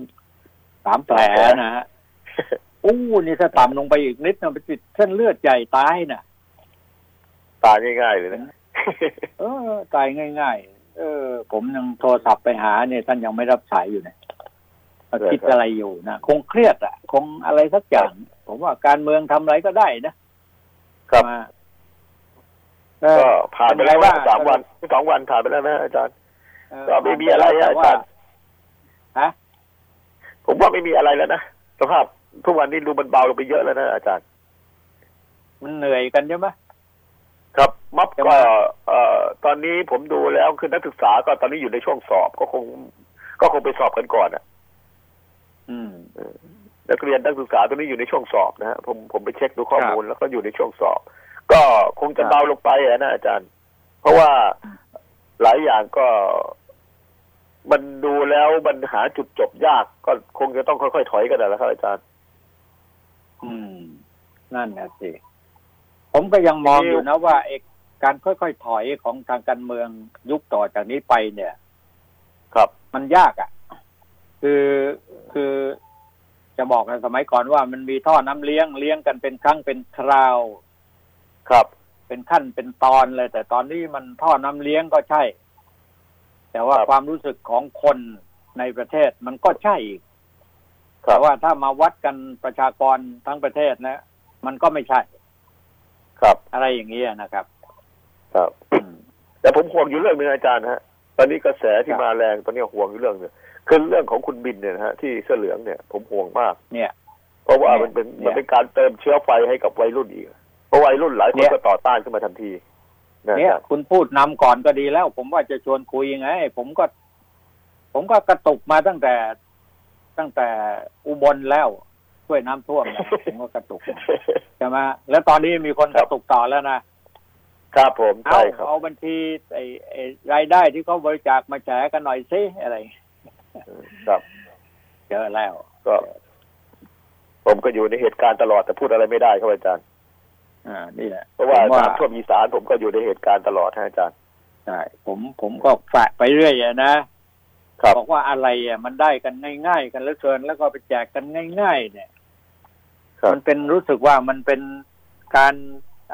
สามแผลนะฮะอู้นี่ถ้าต่ำลงไปอีกนิดนะไปติดเส้นเลือดใหญ่ตายนะตายง่ายๆเลยนะเออ ตายง่าย ๆ เออ ผมยังโทรศัพท์ไปหาเนี่ยท่านยังไม่รับสายอยู่เนี่ยคิดอะไรอยู่นะคงเครียดอะ คงอะไรสักอย่าง ผมว่าการเมืองทำอะไรก็ได้นะครับมาเออ ก็ผ่านไปแล้วเป็นไงบ้างสามวันสองวันผ่านไปแล้วนะอาจารย์เออก็ไม่มีอะไรอะอาจารย์ฮะผมว่าไม่มีอะไรแล้วนะสภาพทุกวันนี้ดูมันเบาลงไปเยอะแล้วนะอาจารย์ มันเหนื่อยกันใช่ไหมครับม็อบใช่ไหมก็เอ่อตอนนี้ผมดูแล้วคือนักศึกษาก็ตอนนี้อยู่ในช่วงสอบก็คง ก็คงไปสอบกันก่อนอะอืมนักเรียนนักศึกษาตอนนี้อยู่ในช่วงสอบนะฮะผมผมไปเช็คดูข้อมูลครับแล้วก็อยู่ในช่วงสอบ ก็คงจะครับเบาลงไปอะนะอาจารย์ เพราะว่าหลายอย่างก็มันดูแล้วมันหาจุดจบยากก็คงจะต้องค่อยๆถอยกันแล้วครับอาจารย์ อืม นั่นนะสิผมก็ยังมองอยู่นะว่าเอกการค่อยๆถอยของทางการเมืองยุคต่อจากนี้ไปเนี่ย ครับ มันยากอะ่ะ คือคือจะบอกในสมัยก่อนว่ามันมีท่อน้ำเลี้ยงเลี้ยงกันเป็นครั้งเป็นคราว ครับ เป็นขั้นเป็นตอนเลย แต่ตอนนี้มันท่อน้ำเลี้ยงก็ใช่ แต่ว่าครับความรู้สึกของคนในประเทศมันก็ใช่อีกครัแต่บว่าถ้ามาวัดกันประชากรทั้งประเทศนะ มันก็ไม่ใช่ ครับ อะไรอย่างนี้ยนะครับ ครับอืมแต่ผมห่วงอยู่เรื่องหนึงอาจารย์ฮะ ตอนนี้กระแสที่ครับมาแรงตอนนี้ห่วงอยู่เรื่องหนึงคือเรื่องของคุณบินเนี่ยนะฮะที่เสื้อเหลืองเนี่ย ผมห่วงมาก เนี่ย เพราะว่าเนี่ยมันเป็นเนี่ยมันเป็นการเติมเชื้อไฟให้กับวัยรุ่นอีก เพราะวัยรุ่นหลายคเนี่นยก็ต่อต้านขึ้นมาทันทีนะเนี่ยครับคุณพูดนำก่อนก็ดีแล้ว ผมว่าจะชวนคุยไง ผมก็ ผมก็กระตุกมาตั้งแต่ตั้งแต่อุบลแล้วช่วยน้ำท่วมนะผมก็กระตุกมาใช่ไหมแล้วตอนนี้มีคนกระตุกต่อแล้วนะครับผมเอาใช่ครับเอาบัญชีไอ้ไอ้รายได้ที่เขาบริจาคมาแฉกันหน่อยซิอะไร ครับเจอแล้วก็ ผมก็อยู่ในเหตุการณ์ตลอดแต่พูดอะไรไม่ได้ครับอาจารย์ อ่านี่แหละเพราะว่าผมน้ำท่วมอีสานผมก็อยู่ในเหตุการณ์ตลอดฮะอาจารย์ใช่ผมผมก็ฝากไปเรื่อยอะนะครับบอกว่าอะไรอะมันได้กันง่ายๆ กันเหลือเกินแล้วก็ไปแจกกันง่าย ๆ เนี่ยครับมันเป็นรู้สึกว่ามันเป็นการ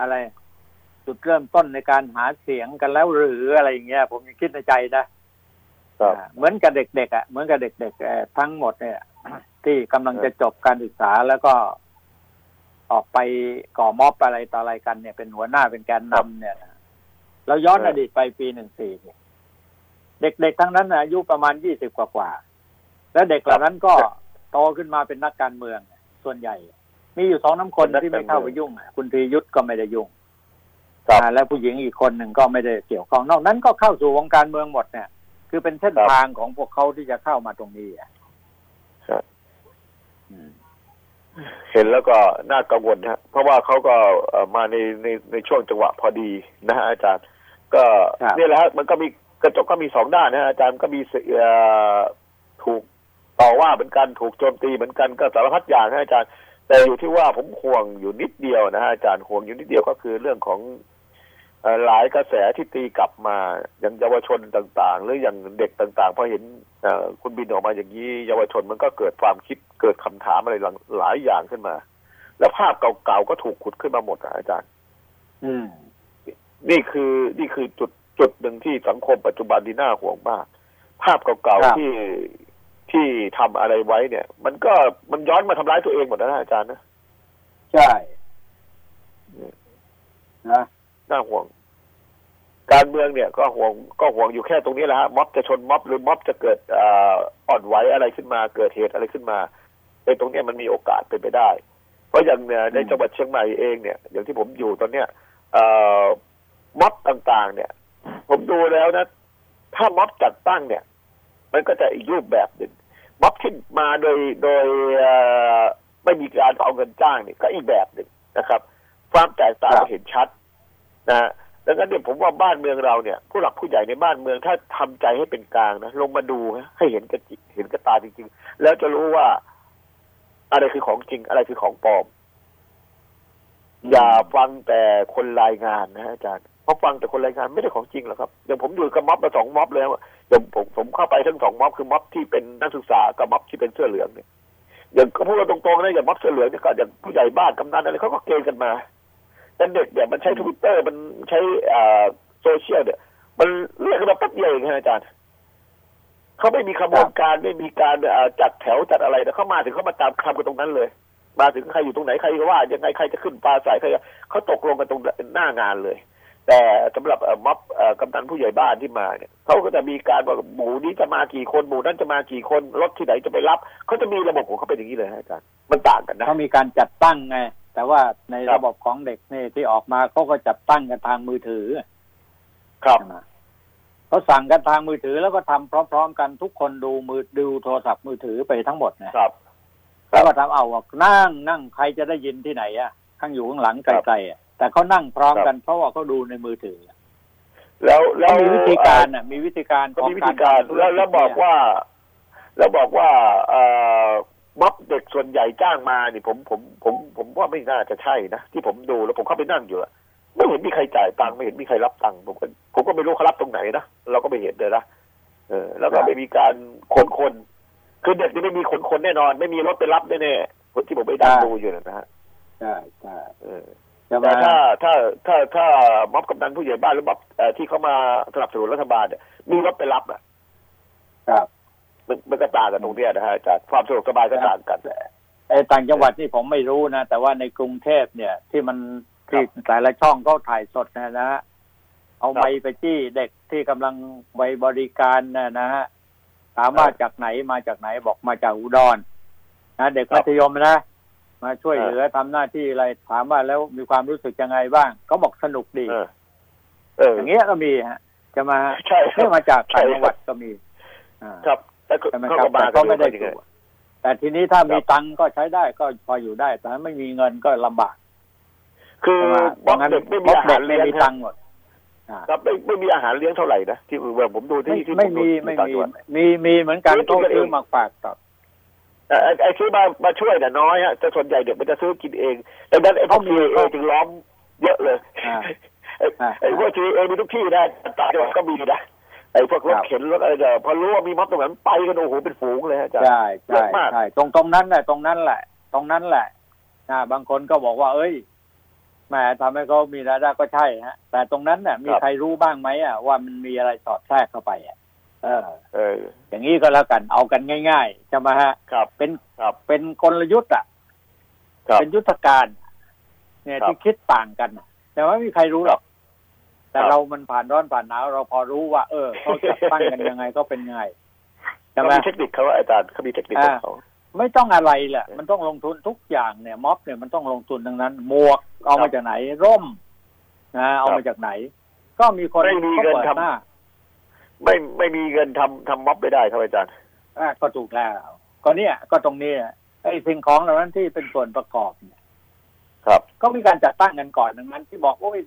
อะไร จุดเริ่มต้นในการหาเสียงกันแล้วหรืออะไรอย่างเงี้ย ผมยังคิดในใจนะครับอ่าเหมือนกับเด็กๆอะเหมือนกับเด็กๆเอ่อทั้งหมดเนี่ย ที่กำลังจะจบการศึกษาแล้วก็ ออกไปก่อม็อบอะไรต่ออะไรกันเนี่ยเป็นหัวหน้าเป็นแกนนำเนี่ยนะเราย้อนครัอบดีตไปปีหนึ่งสี่เนี่ยเด็กๆทั้งนั้นน่ะอายุประมาณยี่สิบกว่าๆแล้วเด็กเหล่านั้นก็โตขึ้นมาเป็นนักการเมือง ส่วนใหญ่ มีอยู่สองน้ำคนเป็นนักที่ไม่เข้าไปการเมืองยุ่งอะคุณธียุทธก็ไม่ได้ยุ่งครับอ่าแล้วผู้หญิงอีกคนหนึ่งก็ไม่ได้เกี่ยวข้องนอกนั้นก็เข้าสู่วงการเมืองหมดเนี่ย คือเป็นเส้นครับทางของพวกเขาที่จะเข้ามาตรงนี้อะครับอืม เห็นแล้วก็น่ากังวลฮะเพราะว่าเขาก็เอ่อมาในในในช่วงจังหวะพอดีนะฮะอาจารย์ ก็ครับเนี่ยแหละฮะมันก็มีกระจกก็มีสองด้านนะฮะอาจารย์ก็มีเอ่อถูกต่อว่าเหมือนกันถูกโจมตีเหมือนกันก็สารพัดอย่างนะอาจารย์ แต่อยู่ที่ว่าผมห่วงอยู่นิดเดียวนะฮะอาจารย์ห่วงอยู่นิดเดียวก็คือเรื่องของเอ่อ หลายกระแสที่ตีกลับมาอย่างเยาวชนต่างๆ หรืออย่างเด็กต่างๆพอเห็นเอ่อคุณบินออกมาอย่างนี้เยาวชนมันก็เกิดความคิดเกิดคำถามอะไรหลายอย่างขึ้นมา แล้วภาพเก่าๆก็ถูกขุดขึ้นมาหมดอะอาจารย์ อืม นี่คือนี่คือจุดจุดหนึ่งที่สังคมปัจจุบันที่น่าห่วงมาก ภาพเก่าครับๆที่ที่ทำอะไรไว้เนี่ย มันก็มันย้อนมาทำร้ายตัวเองหมดนะอาจารย์นะใช่นะ น่าห่วง การ เมืองเนี่ยก็ห่วงก็ห่วงอยู่แค่ตรงนี้แหละฮะม็อบจะชนม็อบหรือม็อบจะเกิดเอ่ออ่อนไหวอะไรขึ้นมาเกิดเหตุอะไรขึ้นมาในตรงเนี้ยมันมีโอกาสเป็นไปได้ เพราะอย่างเนี่ยในจังหวัดเชียงใหม่เองเนี่ย อย่างที่ผมอยู่ตอนเนี้ยเอ่อม็อบต่างๆ เนี่ย ผมดูแล้วนะ ถ้าม็อบจัดตั้งเนี่ย มันก็จะอีกรูปแบบหนึ่งม็อบที่มาโดยโดยเอ่อไม่มีการเอาเงินจ้างเนี่ยก็อีกแบบหนึ่งนะครับ ความแตกต่างครับเห็นชัดนะฮะ ดังนั้นเนี่ยผมว่าบ้านเมืองเราเนี่ยผู้หลักผู้ใหญ่ในบ้านเมืองถ้าทำใจให้เป็นกลางนะลงมาดูนะให้เห็นกระจิเห็นกระตาจริงๆ แล้วจะรู้ว่า อะไรคือของจริง อะไรคือของปลอม อย่าฟังแต่คนรายงานนะอาจารย์เพราะฟังแต่คนรายงานไม่ได้ของจริงหรอกครับอย่างผมอยู่กับม็อบมาสองม็อบแล้วอย่างผมผมเข้าไปทั้งสองม็อบคือม็อบที่เป็นนักศึกษากับม็อบที่เป็นเสื้อเหลืองเนี่ยอย่างพูดกันตรงๆนะอย่างม็อบเสื้อเหลืองเนี่ยก็อย่างผู้ใหญ่บ้านกำนันอะไรเขาก็เกณฑ์กันมา แต่เด็กเนี่ยมันใช้ทวิตเตอร์มันใช้อ่าโซเชียลเนี่ย มันเรียกกันมาแป๊บเดียวเองนะอาจารย์เขาไม่มีขบวนการไม่มีการอ่าจัดแถวจัดอะไรนะเขามาถึงเขามาตามคำกันตรงนั้นเลย มาถึงใครอยู่ตรงไหนใครก็ว่ายังไงใครจะขึ้นปราศรัยใครจะเขาตกลงกันตรงหน้างานเลย แต่สำหรับเอ่อม็อบเอ่อกำนันผู้ใหญ่บ้านที่มาเนี่ยเขาก็จะมีการว่าหมู่นี้จะมากี่คนหมู่นั้นจะมากี่คนรถที่ไหนจะไปรับเขาจะมีระบบของเขาเป็นอย่างนี้เลยฮะอาจารย์มันต่างกันนะเขามีการจัดตั้งไง แต่ว่าในครับระบบของเด็กนี่ที่ออกมาเขาก็จัดตั้งกันทางมือถือ ครับใช่ไหมเขาสั่งกันทางมือถือแล้วก็ทำพร้อมๆ กันทุกคนดูมือดูโทรศัพท์มือถือไปทั้งหมดนะครับแล้วก็ทำเอาว่านั่งนั่งใครจะได้ยินที่ไหนอะข้างอยู่ข้างหลังไกลๆอะแต่เขานั่งพร้อมกันเพราะว่าเขาดูในมือถือ แล้วแล้วเขามีวิธีการน่ะ มีวิธีการก็มีวิธีการแล้วแล้วบอกว่า แล้วบอกว่าเอ่อ ม็อบเด็กส่วนใหญ่จ้างมานี่ผมผมผมผมว่าไม่น่าจะใช่นะที่ผมดูแล้วผมเข้าไปนั่งอยู่อะไม่เห็นมีใครจ่ายตังค์ไม่เห็นมีใครรับตังค์ผมก็ผมก็ไม่รู้เขารับตรงไหนนะเราก็ไม่เห็นเลยนะเออ แล้วก็ไม่มีการขนคนคือเด็กนี่ไม่มีขนคนแน่นอน ไม่มีรถไปรับแน่ๆคนที่ผมไปดังดูอยู่นะฮะใช่ใช่เออใช่ไหมแต่ถ้าถ้าถ้าถ้าม็อบกำนันผู้ใหญ่บ้านหรือม็อบเอ่อที่เขามาสนับสนุนรัฐบาลเนี่ยมีรถไปรับอะครับ มันมันก็ต่างกันตรงเนี้ยนะฮะอาจารย์ความสะดวกสบายก็ต่างกันไอ้ต่างจังหวัดนี่ผมไม่รู้นะ แต่ว่าในกรุงเทพเนี่ย ที่มันที่แต่ละช่องเขาถ่ายสดนะนะฮะเอาไมค์ไปจี้เด็กที่กำลังไปบริการนะนะฮะถามว่าจากไหนมาจากไหนบอกมาจากอุดรนะเด็กมัธยมนะมาช่วยเหลือทำหน้าที่อะไรถามว่าแล้วมีความรู้สึกยังไงบ้างเขาบอกสนุกดีเออเอออย่างเงี้ยก็มีฮะ จะมาใช่ครัเรื่บมาจากต่างใช่จังหวัดก็มีอ่าครับ แต่ก็ใช่ไหมเขาครับก็มาแต่ก็ไม่ได้กันถูเรื่อยกแต่ทีนี้ถ้ามีครับตังค์ก็ใช้ได้ก็พออยู่ได้ แต่ถ้าไม่มีเงินก็ลำบากๆคือใช่ไหมม็อบงั้นเด็กไม่มีม็อบอาเด็หารกไม่เลี้ยงมีคตัรับงค์หมดอ่าครับไม่ไม่มีอาหารเลี้ยงเท่าไหร่นะที่เวลาผมดูไม่ที่ที่ไม่ผดูมีไม่ต่างมีจังหวัด มีมีเหมือนกันซื้อกินเขากันเอง ซื้อมาฝากต่อแต่ไอ้ไอ้ซื้อมามาช่วยแต่น้อยฮะแต่ส่วนใหญ่เด็กมันจะซื้อกินเองดังนั้นไอ้พวกเขามีซีเอจึงล้อมเยอะเลยอ่าไอ้อ่า ไอ้พวกซีเอมีทุกที่นะต่างจังหวัดก็มีนะ ไอ้พวกรถครับเข็นรถอะไรเนี่ยพอรู้ว่ามีม็อบตรงนั้นไปกันโอ้โหเป็นฝูงเลยฮะอาจารย์ใช่เยใช่อะมากใช่ตรงตรงนั้นแหละตรงนั้นแหละ ตรงนั้นแหละนะบางคนก็บอกว่า เอ้ยแหมทำให้เขามีรายได้ก็ใช่ฮะ แต่ตรงนั้นเนี่ยมีครับใครรู้บ้างไหมอะว่ามันมีอะไรสอดแทรกเข้าไปอะเออ เออ อย่างนี้ก็แล้วกันเอากันง่ายๆใช่ไหมฮะครับเป็นครับเป็นกลยุทธ์อะครับเป็นยุทธการ เนี่ยครับที่คิดต่างกันน่ะแต่ว่าไม่มีใครรู้หรอก แต่ครับเรามันผ่านร้อนผ่านหนาวเราพอรู้ว่า เออเขาจัดตั้งกันยังไงก็เป็นยังไงใช่เขาไหมมีเทคนิคเขาอาจารย์เขามีเทคนิคของเขาไม่ต้องอะไรแหละ มันต้องลงทุนทุกอย่างเนี่ยม็อบเนี่ยมันต้องลงทุนทั้งนั้น หมวกเอามาจากไหน ร่มนะเอามาจากไหน ก็มีคนไม่มีเขาเงินเปิดทำหน้าไม่ไม่มีเงินทำทำม็อบไม่ได้ครับอาจารย์อะก็ถูกแล้ว ก็เนี่ย ก็ตรงนี้ไอ้สิ่งของเหล่านั้นที่เป็นส่วนประกอบเนี่ย ครับ ก็มีการจัดตั้งกันก่อนดังนั้น ที่บอกโอ้ย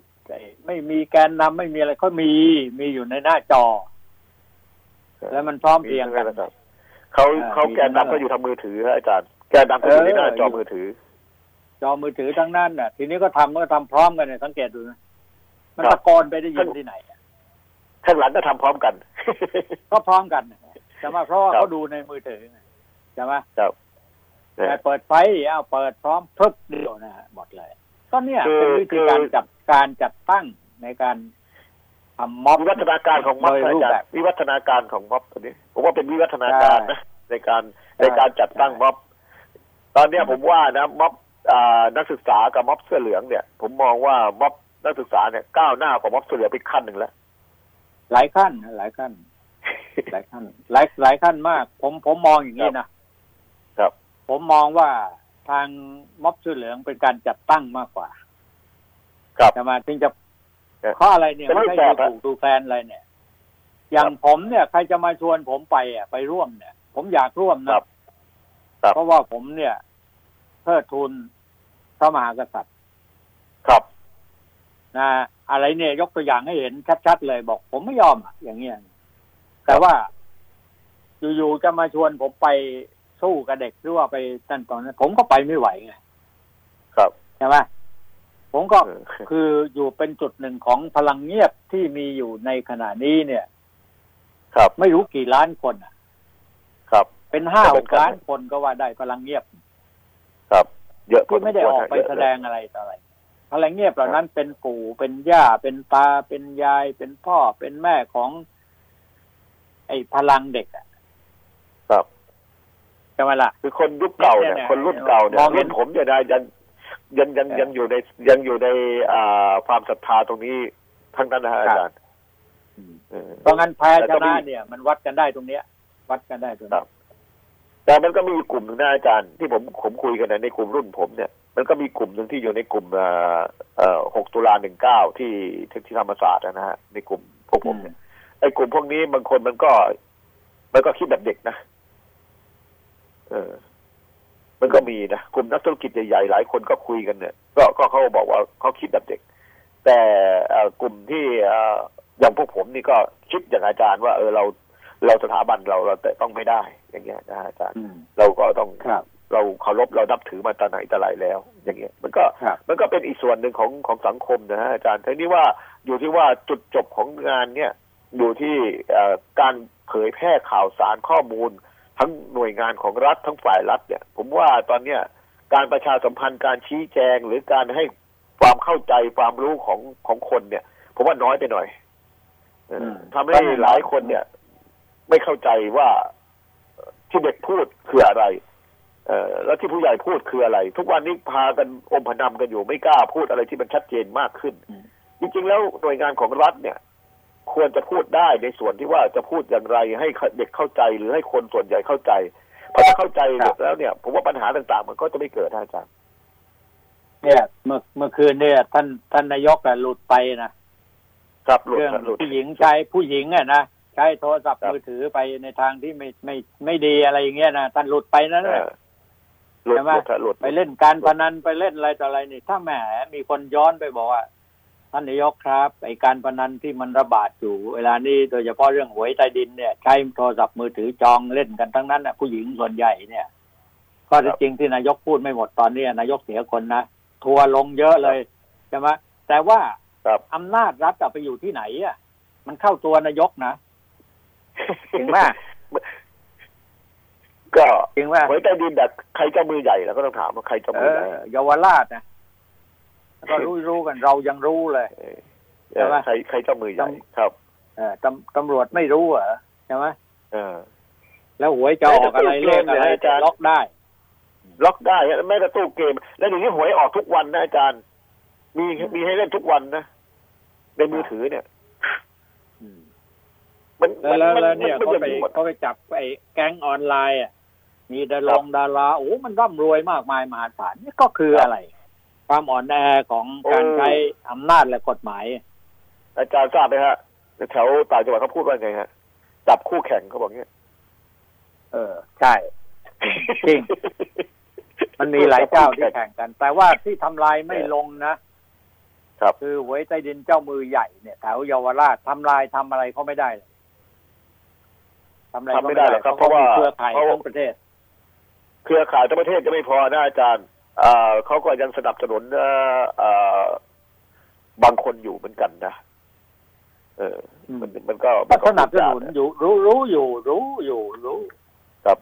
ไม่มีแกนนำไม่มีอะไรเขามีมีอยู่ในหน้าจอ แล้วมันพร้อมเพรียงกันนะครับเขาอ่าเขามีแกนทั้งนั้นนำก็อยู่ทางมือถือฮะอาจารย์แกนนำก็อยู่เออในหน้าจออยู่มือถือ จอมือถือทั้งนั้นน่ะ ทีนี้ก็ทำก็ทำพร้อมกันเนี่ยสังเกตดูนะมันครับตะโกนไปได้ยินที่ไหนอะข้างหลังก็ทำพร้อมกัน ก็พร้อมกันนะใช่ไหมเพราะว่าครับเขาดูในมือถือไงใช่ไหมครับแต่เปิดไฟอ้าวเปิดพร้อมพึบเดียวนะฮะหมดเลย ก็เนี่ยคือเป็นวิธีการคือจับ การจัดตั้งในการทำม็อบวิวัฒนาการของม็อบโดยอารูปจารแบบย์วิวัฒนาการของม็อบตัวนี้ผมว่าเป็นวิวัฒนาการนะในการใช่ในการจัดตั้งใช่ม็อบ ตอนเนี้ยผมว่านะม็อบอ่านักศึกษากับม็อบเสื้อเหลืองเนี่ย ผมมองว่าม็อบนักศึกษาเนี่ยก้าวหน้ากว่าม็อบเสื้อเหลืองไปขั้นหนึ่งแล้วหลายขั้นนะหลายขั้น หลายขั้นหลายหลายขั้นมาก ผมผมมองอย่างนี้นะครับ ผมมองว่าทางม็อบเสื้อเหลืองเป็นการจัดตั้งมากกว่า ครับจะมาถึงจะครับเพราะอะไรเนี่ยเป็นไม่รูปใช่แบบดูถูกดูแคลนอะไรเนี่ย อย่างครับผมเนี่ย ใครจะมาชวนผมไปอะไปร่วมเนี่ย ผมอยากร่วมคนะรับครับเพราะว่าผมเนี่ยเทิดทูนพระมหากษัตริย์ ครับนะอะไรเนี่ยยกตัวอย่างให้เห็นชัดๆเลยบอก ผมไม่ยอมอะอย่างเงี้ยแต่ว่าอยู่ๆจะมาชวนผมไปสู้กับเด็กหรือว่าไปนั่นตอนนั้นผมก็ไปไม่ไหวไงครับใช่ไหม ผมก็เออคืออยู่เป็นจุดหนึ่งของพลังเงียบที่มีอยู่ในขณะนี้เนี่ย ครับไม่รู้กี่ล้านคนอะครับ เป็นห้าก็หเป็นกคนล้านคนก็ว่าได้พลังเงียบ ครับ เยอะพที่ไม่ได้ออกไปสมควรฮะแสดงอะไรต่ออะไรพลังเงียบเหล่านั้นเป็นปู่เป็นย่าเป็นตาเป็นยายเป็นพ่อเป็นแม่ของ ไอ้พลังเด็กอะครับใช่ไหมล่ะคือคนยุคเก่าเนี่ยเนี่ยคนรุ่นเก่าเนี่ยมองเห็รุ่นนผมเนี่ยนะยัง ยังยังเออยังอยู่ในยังอยู่ในอ่าความศรัทธาตรงนี้ทั้งนั้นนะฮะอาจารย์เออเพราะงั้นแพ้แต่ชก็มีนะเนี่ย มันวัดกันได้ตรงเนี้ย วัดกันได้ตรงครันี้บแต่มันก็มีกลุ่มหนึ่งนะอาจารย์ที่ผมผมคุยกันนะในกลุ่มรุ่นผมเนี่ยมันก็มีกลุ่มหนึ่งที่อยู่ในกลุ่มเอ่อเอ่อหกตุลาหนึ่งเก้าที่ที่ที่ธรรมศาสตร์นะฮะในกลุ่มพวกผมเนี่ยไอ้กลุ่มพวกนี้บางคนมันก็ มันก็คิดแบบเด็กนะ เออ มันก็มีนะกลุ่มนักธุรกิจใหญ่ๆหลายคนก็คุยกันเนี่ย ก็ก็เขาบอกว่าเขาคิดแบบเด็ก แต่เอ่อกลุ่มที่เอ่ออย่างพวกผมนี่ก็คิดอย่างอาจารย์ว่า เออเราเราสถาบันเราเราแต่ต้องไม่ได้ อย่างเงี้ยนะอาจารย์อืมเราก็ต้องครับเราเคารพเรานับถือมาแต่ไหนแต่ไรแล้ว อย่างเงี้ย มันก็ครับมันก็เป็นอีกส่วนหนึ่งของของสังคมนะฮะอาจารย์ทีนี้ว่าอยู่ที่ว่าจุดจบของงานเนี่ยอยู่ที่เอ่อการเผยแพร่ข่าวสารข้อมูล ทั้งหน่วยงานของรัฐทั้งฝ่ายรัฐเนี่ย ผมว่าตอนเนี้ยการประชาสัมพันธ์การชี้แจงหรือการให้ความเข้าใจความรู้ของของคนเนี่ย ผมว่าน้อยไปหน่อยเอออมทำให้หลายคนเนี่ย ไม่เข้าใจว่าที่เด็กพูดคืออะไร เออแล้วที่ผู้ใหญ่พูดคืออะไร ทุกวันนี้พากันอมพนำกันอยู่ไม่กล้าพูดอะไรที่มันชัดเจนมากขึ้นอืมจริงๆแล้วหน่วยงานของรัฐเนี่ย ควรจะพูดได้ในส่วนที่ว่าจะพูดอย่างไรให้เด็กเข้าใจหรือให้คนส่วนใหญ่เข้าใจพอถ้าเข้าใจแล้วเนี่ย ผมว่าปัญหาต่างๆ มันก็จะไม่เกิดนะอาจารย์เนี่ยเมื่อเมื่อคืนเนี่ย ท่านท่านนายกอะหลุดไปนะครับหลุดเรื่องหลุดผู้หญิงใช้ผู้หญิงอะนะใช้โทรศัพท์ครับมือถือไปในทางที่ไม่ไม่ไม่ดีอะไรอย่างเงี้ยนะท่านหลุดไปนั่นเอแหละอหลุดใช่ไหมหลุดฮะหลุดไปเล่นการพนันไปเล่นอะไรต่ออะไรนี่ ถ้าแหมมีคนย้อนไปบอกว่า ท่านนายกครับ ไอการพนันที่มันระบาดอยู่ เวลานี้โดยเฉพาะเรื่องหวยใต้ดินเนี่ยใช้โทรศัพท์มือถือจองเล่นกันทั้งนั้นน่ะผู้หญิงส่วนใหญ่เนี่ยก็ที่จริงที่นายกพูดไม่หมดตอนนี้นายกเสียคนนะทัวร์ลงเยอะเลยใช่ไหมแต่ว่าครับอำนาจรัฐอะไปอยู่ที่ไหนอะมันเข้าตัวนายกนะจริงป่ะก็จริงป่ะหวยใต้ดินแบบใครเจ้ามือใหญ่แล้วก็ต้องถามว่าใครเจ้าเอมือใหญ่อเยาวราชนะ ก็รู้รู้กันเรายังรู้เลยเออใช่ไหมใครใครเจ้ามือใหญ่ครับเออตำตำรวจไม่รู้เหรอใช่ไหมเออ แล้วหวยจะออกอะไรเลขอะไรอาจารย์ล็อกได้ ล็อกได้ฮะแม้แต่ตู้เกม แล้วเดี๋ยวนี้หวยออกทุกวันนะอาจารย์ มีมีให้เล่นทุกวันนะในมือถือเนี่ยมันแล้วแล้วแล้วเนี่ยมัเขาไปหมดเขาไปจับไอ้แก๊งออนไลน์อะมีดารงดาราโอ้มันร่ำรวยมากมายมหาศาลนี่ก็คืออะไร ความอ่อนแอของการใช้อำนาจและกฎหมาย อาจารย์ทราบไหมฮะแถวต่างจังหวัดเขาพูดว่าไงฮะจับคู่แข่งเขาบอกเงี้ยเออ ใช่ จริง มันมีหลายเจ้าที่แข่งกัน แต่ว่าที่ทำลายไม่ลงนะครับคือหวยใต้ดินเจ้ามือใหญ่เนี่ยแถวเยาวราชทำลายทำอะไรเขาไม่ได้เลยทำอะไรทำไม่ได้หรอกครับเพราะว่าเพราะว่าเครือข่ายเพราะทั้งประเทศ เครือข่ายทั้งประเทศจะไม่พอนะอาจารย์ เอ่อเขาก็ยังสนับสนุนเอ่อเอ่อบางคนอยู่เหมือนกันนะเอออืมมันมันก็ก็สนับสมันุนอยู่ รู้รู้อยู่ รู้อยู่รู้ ครับ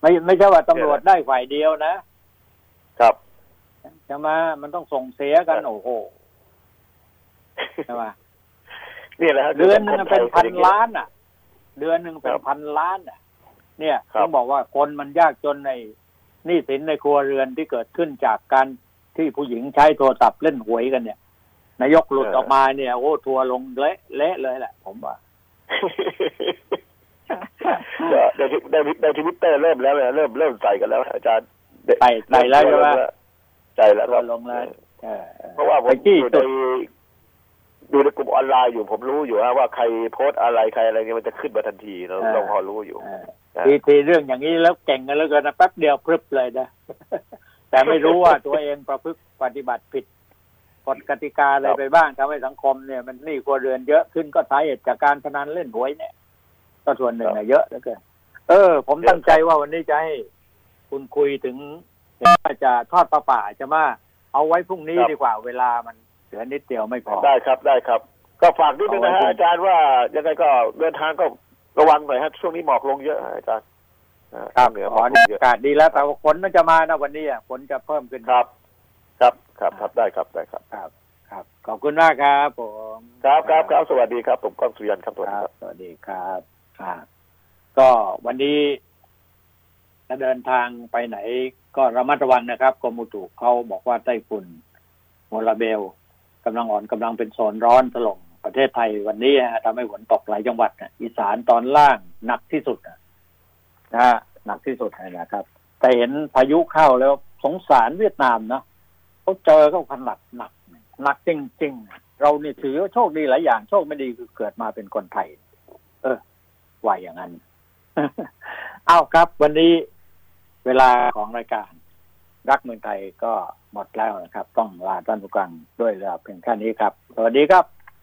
ไม่ไม่ใช่ว่าตำรวจได้ฝ่ายเดียวนะ ครับใช่ไหมมันต้องส่งเสียกันครับโอ้โหใช่ไหมนี่แหละฮะเดือนหนึงสังคมเป็นไทพัยนอย่งงี้ยล้านอะ เดือนหนึ่งเป็นครับพันล้านอะ เนี่ยครับต้องบอกว่าคนมันยากจนใน หนี้สินในครัวเรือนที่เกิดขึ้นจากการที่ผู้หญิงใช้โทรศัพท์เล่นหวยกันเนี่ยนายกหลุดออกมาเนี่ยโอ้ทัวร์ลงเละเละเลยแหละ ผมว่าก็ในทวิในในทวิตเตอร์เริ่มแล้วนะเริ่มเริ่มใส่กันแล้ว อาจารย์ใส่ใส่แล้วใช่ไหมใส่แล้วคทัวรับร์ลงแล้วเออออเพราะว่าผไปมจี้อยู่ในจุด อยู่ในกลุ่มออนไลน์อยู่ผมรู้อยู่ฮะว่าใครโพสต์อะไรใครอะไรเนี่ยมันจะขึ้นมาทันทีเราเราพอรู้อยู่เออนะทีทีเรื่องอย่างนี้แล้วเก่งกันแล้วกันนะแป๊บเดียวพรึบเลยนะแต่ไม่รู้ว่าตัวเองประพฤติปฏิบัติผิดกฎกติกาอะไรไปบ้างทำให้สังคมเนี่ย มันหนี่ครัวเรือนเยอะขึ้นก็สาเหตุจากการพนันเล่นหวยเนี่ย ก็ส่วนหนึ่งนะเยอะเหลือเกินเออ ผมตั้งใจว่าวันนี้จะให้คุณคุยถึงว่าจะทอดปลาป่าจะมาเอาไว้พรุ่งนี้ดีกว่าเวลามัน เหลือนิดเดียวไม่พอ ได้ครับได้ครับ ก็ฝากนิดนึงนะเอาไว้ฮะคุณอาจารย์ว่ายังไงก็เดินทางก็ระวังหน่อยฮะช่วงนี้หมอกลงเยอะฮะอาจารย์อ่าครับเหนือหมอ๋ออกลงเยอะอากาศดีแล้วแต่ว่าฝนมันจะมานะวันนี้อะฝนจะเพิ่มขึ้นครับ ครับครับครับได้ครับได้ครับครับครับขอบคุณมากครับผมครับครับครับสวัสดีครับ ผมก้องสุริยันครับสวัสคดีรับครับสวัสดีครับอ่าก็วันนี้จะเดินทางไปไหนก็ระมัดระวังนะครับกรมอุตุเขาบอกว่าไต้ฝุ่นโมลาเบล กำลังอ่อนกำลังเป็นโซนร้อนถล่มประเทศไทยวันนี้ฮะทำให้ฝนตกหลายจังหวัดอีสานตอนล่างหนักที่สุดนะฮะหนักที่สุดเลยนะครับ แต่เห็นพายุเข้าแล้วสงสารเวียดนามเนาะเขาเจอก็ขนาดหนักหนักจริงๆ เรานี่ถือว่าโชคดีหลายอย่างโชคไม่ดีคือเกิดมาเป็นคนไทย เออว่าอย่างนั้นเอาครับ วันนี้เวลาของรายการ รักเมืองไทยก็หมดแล้วนะครับ ต้องลาท่านผู้ฟังด้วยเวลาเพียงแค่นี้ครับ สวัสดีครับ